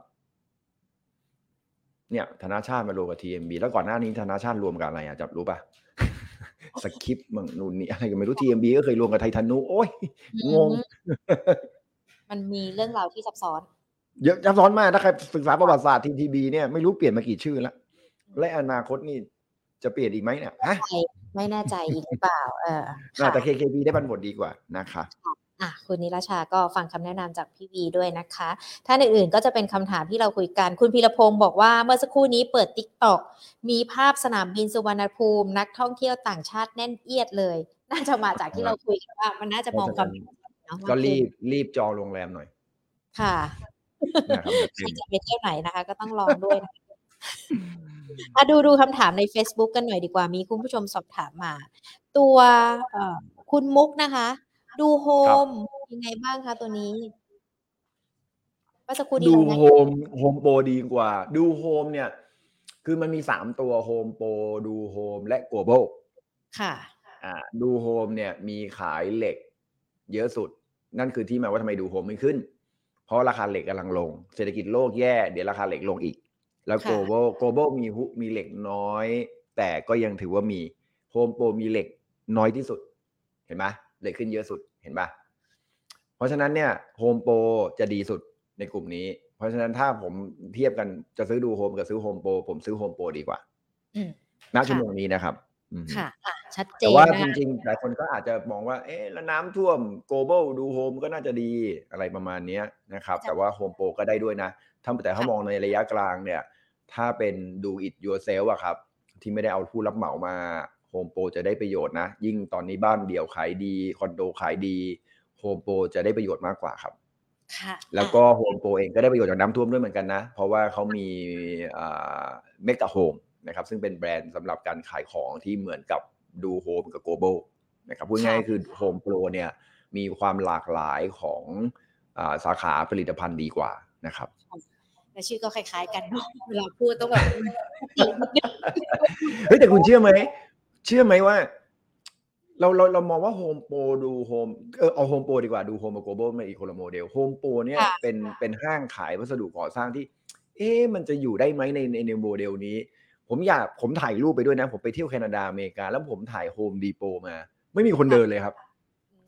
เนี่ยธนาชาติมารวมกับ TMB แล้วก่อนหน้านี้ธนาชาติรวมกับอะไรอะจับรู้ปะสคริปต์มึงนู่นนี่อะไรก็ไม่รู้ TMB ก็เคยรวมกับไททานุโอ้ยงง มันมีเรื่องราวที่ซับซ้อน เยอะซับซ้อนมากถ้าใครศึกษาประวัติศาสตร์ TTB เนี่ยไม่รู้เปลี่ยนมากี่ชื่อแล้วและอนาคตนี่จะเปลี่ยนอีกไหมเนี่ยฮะไม่แน่ใจอีกหรือเปล่า เออแต่ KKB ได้บันผลดีกว่านะคะ อะคุณนิรชาก็ฟังคำแนะนำจากพี่วีด้วยนะคะท่านอื่นๆก็จะเป็นคำถามที่เราคุยกัน คุณพีรพงศ์บอกว่าเมื่อสักครู่นี้เปิดติ๊กต็อกมีภาพสนามบินสุวรรณภูมิ นักท่องเที่ยวต่างชาติแน่นเอียดเลย น่าจะมาจากที่เราคุยกันว่า มันน่าจะมองความก็รีบรีบจองโรงแรมหน่อย ค่ะใครจะไปเที่ยวไหนนะคะ ก็ต้องลองด้วยนะมาดูดูคำถามใน Facebook กันหน่อยดีกว่ามีคุณผู้ชมสอบถามมา ตัวคุณมุกนะคะ ดูโฮมยังไงบ้างคะตัวนี้เมื่อสักครู่นี้ดูโฮมโฮมโปรดีกว่า ดูโฮมเนี่ย คือมันมีสามตัวโฮมโปรดูโฮมและ Global ค่ะ อ่า ดูโฮมเนี่ย มีขายเหล็ก เยอะสุด นั่นคือที่มาว่าทำไมดูโฮมไม่ขึ้น เพราะราคาเหล็กกำลังลง เศรษฐกิจโลกแย่ เดี๋ยวราคาเหล็กลงอีก แล้วค่ะ global global มีหุมีเหล็กน้อย แต่ก็ยังถือว่ามีโฮมโปรมีเหล็กน้อยที่สุด เห็นไหมเหล็กขึ้นเยอะสุด เห็นปะเพราะฉะนั้นเนี่ยโฮมโปรจะดีสุดในกลุ่มนี้ เพราะฉะนั้นถ้าผมเทียบกันจะซื้อดูโฮมกับซื้อโฮมโปรผมซื้อโฮมโปรดีกว่าอืมณชั่วโมงนี้นะครับอืมค่ะอะชัดเจแต่นว่านะจคะแต่ว่าจริงๆ หลายคนก็อาจจะมองว่า เอ๊ะแล้วน้ำท่วม global ดูโฮมก็น่าจะดีอะไรประมาณเนี้ยนะครับ แต่ว่าโฮมโปรก็ได้ด้วยนะ ถ้าแต่ถ้ามองในระยะกลางเนี่ย ถ้าเป็นดู it yourself อะครับ ที่ไม่ได้เอาผู้รับเหมามา โฮมโปรจะได้ประโยชน์นะ ยิ่งตอนนี้บ้านเดี่ยวขายดี คอนโดขายดีโฮมโปรจะได้ประโยชน์มากกว่าครับค่ะแล้วก็โฮมโปรเองก็ได้ประโยชน์จากน้ำท่วมด้วยเหมือนกันนะ เพราะว่าเขามีเมกะโฮมนะครับซึ่งเป็นแบรนด์สำหรับการขายของที่เหมือนกับดูโฮมกับ global นะครับพูดง่ายๆคือโฮมโปรเนี่ยมีความหลากหลายของอาสาขาผลิตภัณฑ์ดีกว่านะครับแต่ชื่อก็คล้ายๆกันเนาะเวลาพูดต้องแบบเฮ้ยแต่คุณเชื่อไหม เชื่อไหมว่า เราเราเรามองว่าโฮมโปรดูโฮมเออเอาโฮมโปรดีกว่าดูโฮมกับ global มาอีกคนละโมเดลโฮมโปรเนี่ยค่ะเป็นเป็นห้างขายวัสดุก่อสร้างที่ เอ๊ะมันจะอยู่ได้ไหมในในในโมเดลนี้ ผมอยากผมถ่ายรูปไปด้วยนะ ผมไปเที่ยวแคนาดาอเมริกา แล้วผมถ่าย Home Depot มา ไม่มีคนเดินเลยครับ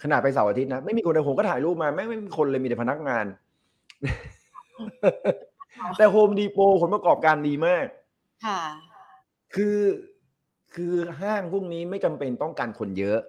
ขนาดไปเสาร์อาทิตย์นะ ไม่มีคนเดินผมก็ถ่ายรูปมาไม่ไม่มีคนเลยมีแต่พนักงาน แต่ Home Depot ผลประกอบการดีมาก ค่ะ คือ คือห้างพวกนี้ไม่จำเป็นต้องการคนเยอะ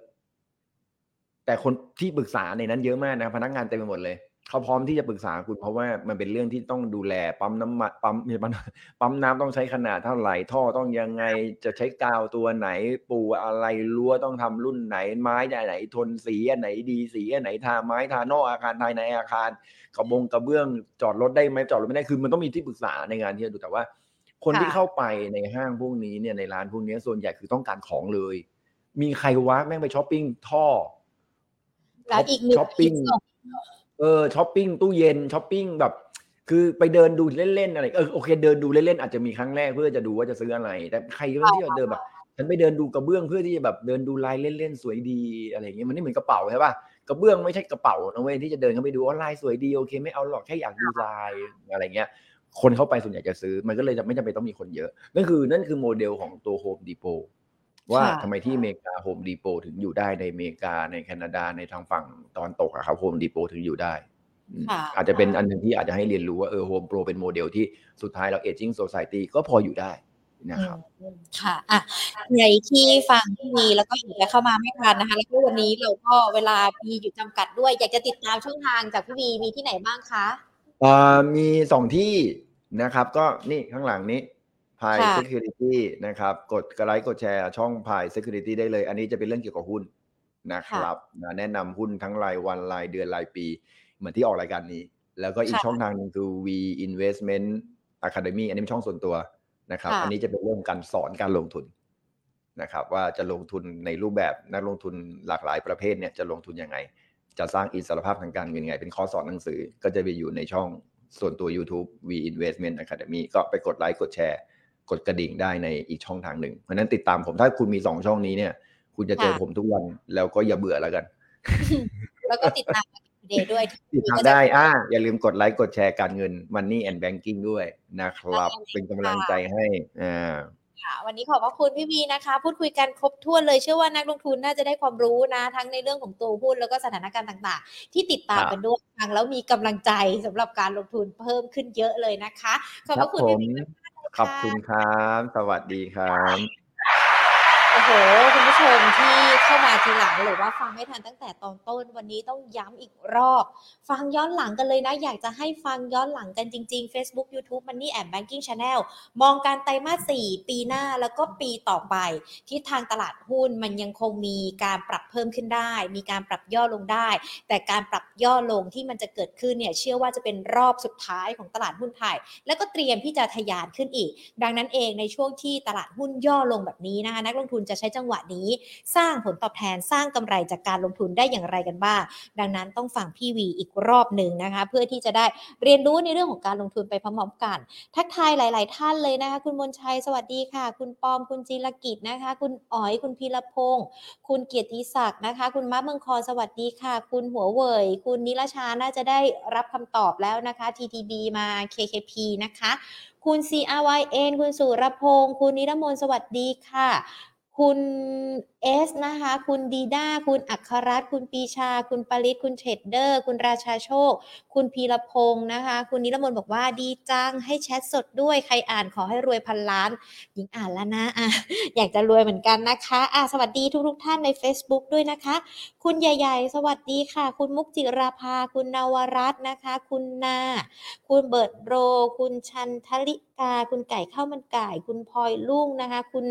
แต่คนที่ปรึกษาในนั้นเยอะมากนะพนักงานเต็มไปหมดเลยเขาพร้อมที่จะปรึกษาคุณเพราะว่ามันเป็นเรื่องที่ต้องดูแลปั๊มน้ำมันปั๊มม่ใช่ปั๊มปั๊มน้ำต้องใช้ขนาดเท่าไหร่ท่อต้องยังไงจะใช้กาวตัวไหน ปูอะไรรั้วต้องทำรุ่นไหน ไม้ไหนทนสีอันไหนดีสีอันไหนทาไม้ทานอกอาคารภายในอาคารกระบงกระเบื้องจอดรถได้ไหมจอดรถไม่ได้คือมันต้องมีที่ปรึกษาในงานที่จะดูแต่ว่า คนที่ค่ะเข้าไปในห้างพวกนี้เนี่ยในร้านพวกนี้ส่วนใหญ่คือต้องการของเลย มีใครวะแม่งไปช้อปปิ้งท่อแล้วอีกหนึ่งช้อปปิ้งอีกสองเออช้อปปิ้งตู้เย็นช้อปปิ้งแบบ คือไปเดินดูเล่นๆอะไรเออโอเคเดินดูเล่นๆอาจจะมีครั้งแรกเพื่อจะดูว่าจะซื้ออะไร แต่ใครก็ไม่ที่จะเดินแบบฉันไปเดินดูกระเบื้องเพื่อที่จะแบบเดินดูลายเล่นๆสวยดีอะไรอย่างเงี้ยมันไม่เหมือนกระเป๋าใช่ป่ะกระเบื้องไม่ใช่กระเป๋านะเว้ยที่จะเดินเข้าไปดูว่าลายสวยดีโอเคไม่เอาหรอกแค่อยากดูลายอะไรเงี้ย คนเข้าไปส่วนใหญ่จะซื้อ มันก็เลยจะไม่จำเป็นต้องมีคนเยอะ นั่นคือนั่นคือโมเดลของตัว Home Depotว่าค่ะทำไมที่อเมริกา Home Depot ถึงอยู่ได้ในอเมริกาในแคนาดาในทางฝั่งตะวันตกอะครับ Home Depot ถึงอยู่ได้อืมค่ะอาจจะเป็นอันหนึ่งที่อาจจะให้เรียนรู้ว่าเออโฮมโปรเป็นโมเดลที่สุดท้ายแล้วเอจิ้งโซซ i ตี้ก็พออยู่ได้นะครับอืมค่ะอะใครที่ฟังที่มีแล้วก็อยู่จะเข้ามาไม่ทันนะคะ แล้วก็วันนี้เราก็เวลามีอยู่จำกัดด้วย อยากจะติดตามช่องทางจากพี่วีมีที่ไหนบ้างคะอ่า มีสองที่นะครับ ก็นี่ข้างหลังนี้พายค่ะ Security นะครับ กดกระไลค์กดแชร์ช่องพาย Security ได้เลย อันนี้จะเป็นเรื่องเกี่ยวกับหุ้นนะครับนะแนะนำหุ้นทั้งรายวันรายเดือนรายปี เหมือนที่ออกรายการนี้ แล้วก็อีกค่ะช่องทางหนึ่งคือ V Investment Academy อันนี้เป็นช่องส่วนตัวนะครับค่ะอันนี้จะเป็นเรื่องการสอนการลงทุนนะครับ ว่าจะลงทุนในรูปแบบนักลงทุนหลากหลายประเภทเนี่ยจะลงทุนยังไง จะสร้างอิสรภาพทางการเงินยังไง เป็นข้อสอนหนังสือ ก็จะไปอยู่ในช่องส่วนตัว YouTube V Investment Academy ก็ไปกดไลค์กดแชร์ กดกระดิ่งได้ในอีกช่องทางหนึ่ง เพราะฉะนั้นติดตามผมถ้าคุณมีสองช่องนี้เนี่ย คุณจะเจอค่ะผมทุกวันแล้วก็อย่าเบื่อแล้วกัน แล้วก็ติดตามเดย์ด้วยติดตามได้อ่าอย่าลืมกดไลค์กดแชร์การเงิน Money and Banking ด้วยนะครับ เป็นกำลังใจให้อ่า ค่ะวันนี้ขอบพระคุณพี่วีนะคะ พูดคุยกันครบถ้วนเลยเชื่อว่านักลงทุนน่าจะได้ความรู้นะ ทั้งในเรื่องของตัวหุ้นแล้วก็สถานการณ์ต่าง ๆ ที่ติดตามครับกันด้วยฟังแล้วมีกำลังใจสำหรับการลงทุนเพิ่มขึ้นเยอะเลยนะคะ ขอบคพรัระคุณผพี่มวีมากๆขอบคุณครับ สวัสดีครับ โอ้โห คุณผู้ชมที่เข้ามาทีหลังหรือว่าฟังไม่ทันตั้งแต่ตอนต้นวันนี้ต้องย้ำอีกรอบ ฟังย้อนหลังกันเลยนะ อยากจะให้ฟังย้อนหลังกันจริง ๆ Facebook YouTube Money and Banking Channel มองการไตรมาส 4 ปีหน้าแล้วก็ปีต่อไป ที่ทางตลาดหุ้นมันยังคงมีการปรับเพิ่มขึ้นได้ มีการปรับย่อลงได้ แต่การปรับย่อลงที่มันจะเกิดขึ้นเนี่ยเชื่อว่าจะเป็นรอบสุดท้ายของตลาดหุ้นไทย แล้วก็เตรียมที่จะทะยานขึ้นอีก ดังนั้นเองในช่วงที่ตลาดหุ้นย่อลงแบบนี้นะคะนักลงทุนณจะใช้จังหวะนี้ สร้างผลตอบแทนสร้างกำไรจากการลงทุนได้อย่างไรกันบ้าง ดังนั้นต้องฟังพี่วีอีกรอบหนึ่งนะคะ เพื่อที่จะได้เรียนรู้ในเรื่องของการลงทุนไปพร้อมๆกัน ทักทายหลาย ๆ ท่านเลยนะคะ คุณมนชัยสวัสดีค่ะ คุณปอมคุณจีรกิจนะคะ คุณอ๋อยคุณพีรพงศ์คุณเกียรติศักดิ์นะคะ คุณม้าเมืองคอสวัสดีค่ะ คุณหัวเว่ยคุณนิรชาน่าจะได้รับคำตอบแล้วนะคะ TTB มา KKP นะคะ คุณ CRYN คุณสุรพงศ์ คุณนิรมนต์สวัสดีค่ะ คุณ เอสนะคะ คุณดีด้า คุณอัครรัตน์คุณปีชา คุณปริศคุณเทรดเดอร์ คุณราชาโชค คุณพีรพงศ์นะคะ คุณนิรมนบอกว่าดีจัง ให้แชทสดด้วย ใครอ่านขอให้รวยพันล้าน หญิงอ่านแล้วนะอะอยากจะรวยเหมือนกันนะคะอะสวัสดีทุกๆท่านใน Facebook ด้วยนะคะ คุณใหญ่ๆ สวัสดีค่ะ คุณมุกจิราภา คุณนวรัตน์นะคะ คุณนา คุณเบิร์ดโร คุณชันทลิกา คุณไก่ข้าวมันไก่ คุณพลอยลุ่งนะคะ คุณ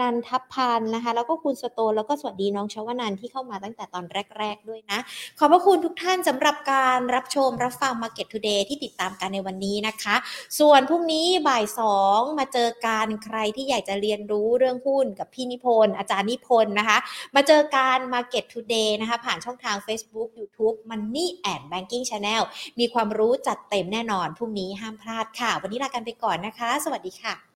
นันทพันธ์นะคะ แล้วก็คุณสโต แล้วก็สวัสดีน้องชวนันท์ที่เข้ามาตั้งแต่ตอนแรก ๆ ด้วยนะ ขอบพระคุณทุกท่านสำหรับการรับชมรับฟัง Market Today ที่ติดตามกันในวันนี้นะคะ ส่วนพรุ่งนี้บ่ายสองมาเจอกันใครที่อยากจะเรียนรู้เรื่องหุ้นกับพี่นิพนธ์อาจารย์นิพนธ์นะคะ มาเจอการ Market Today นะคะผ่านช่องทาง Facebook YouTube Money and Banking Channel มีความรู้จัดเต็มแน่นอนพรุ่งนี้ห้ามพลาดค่ะ วันนี้ลากันไปก่อนนะคะ สวัสดีค่ะ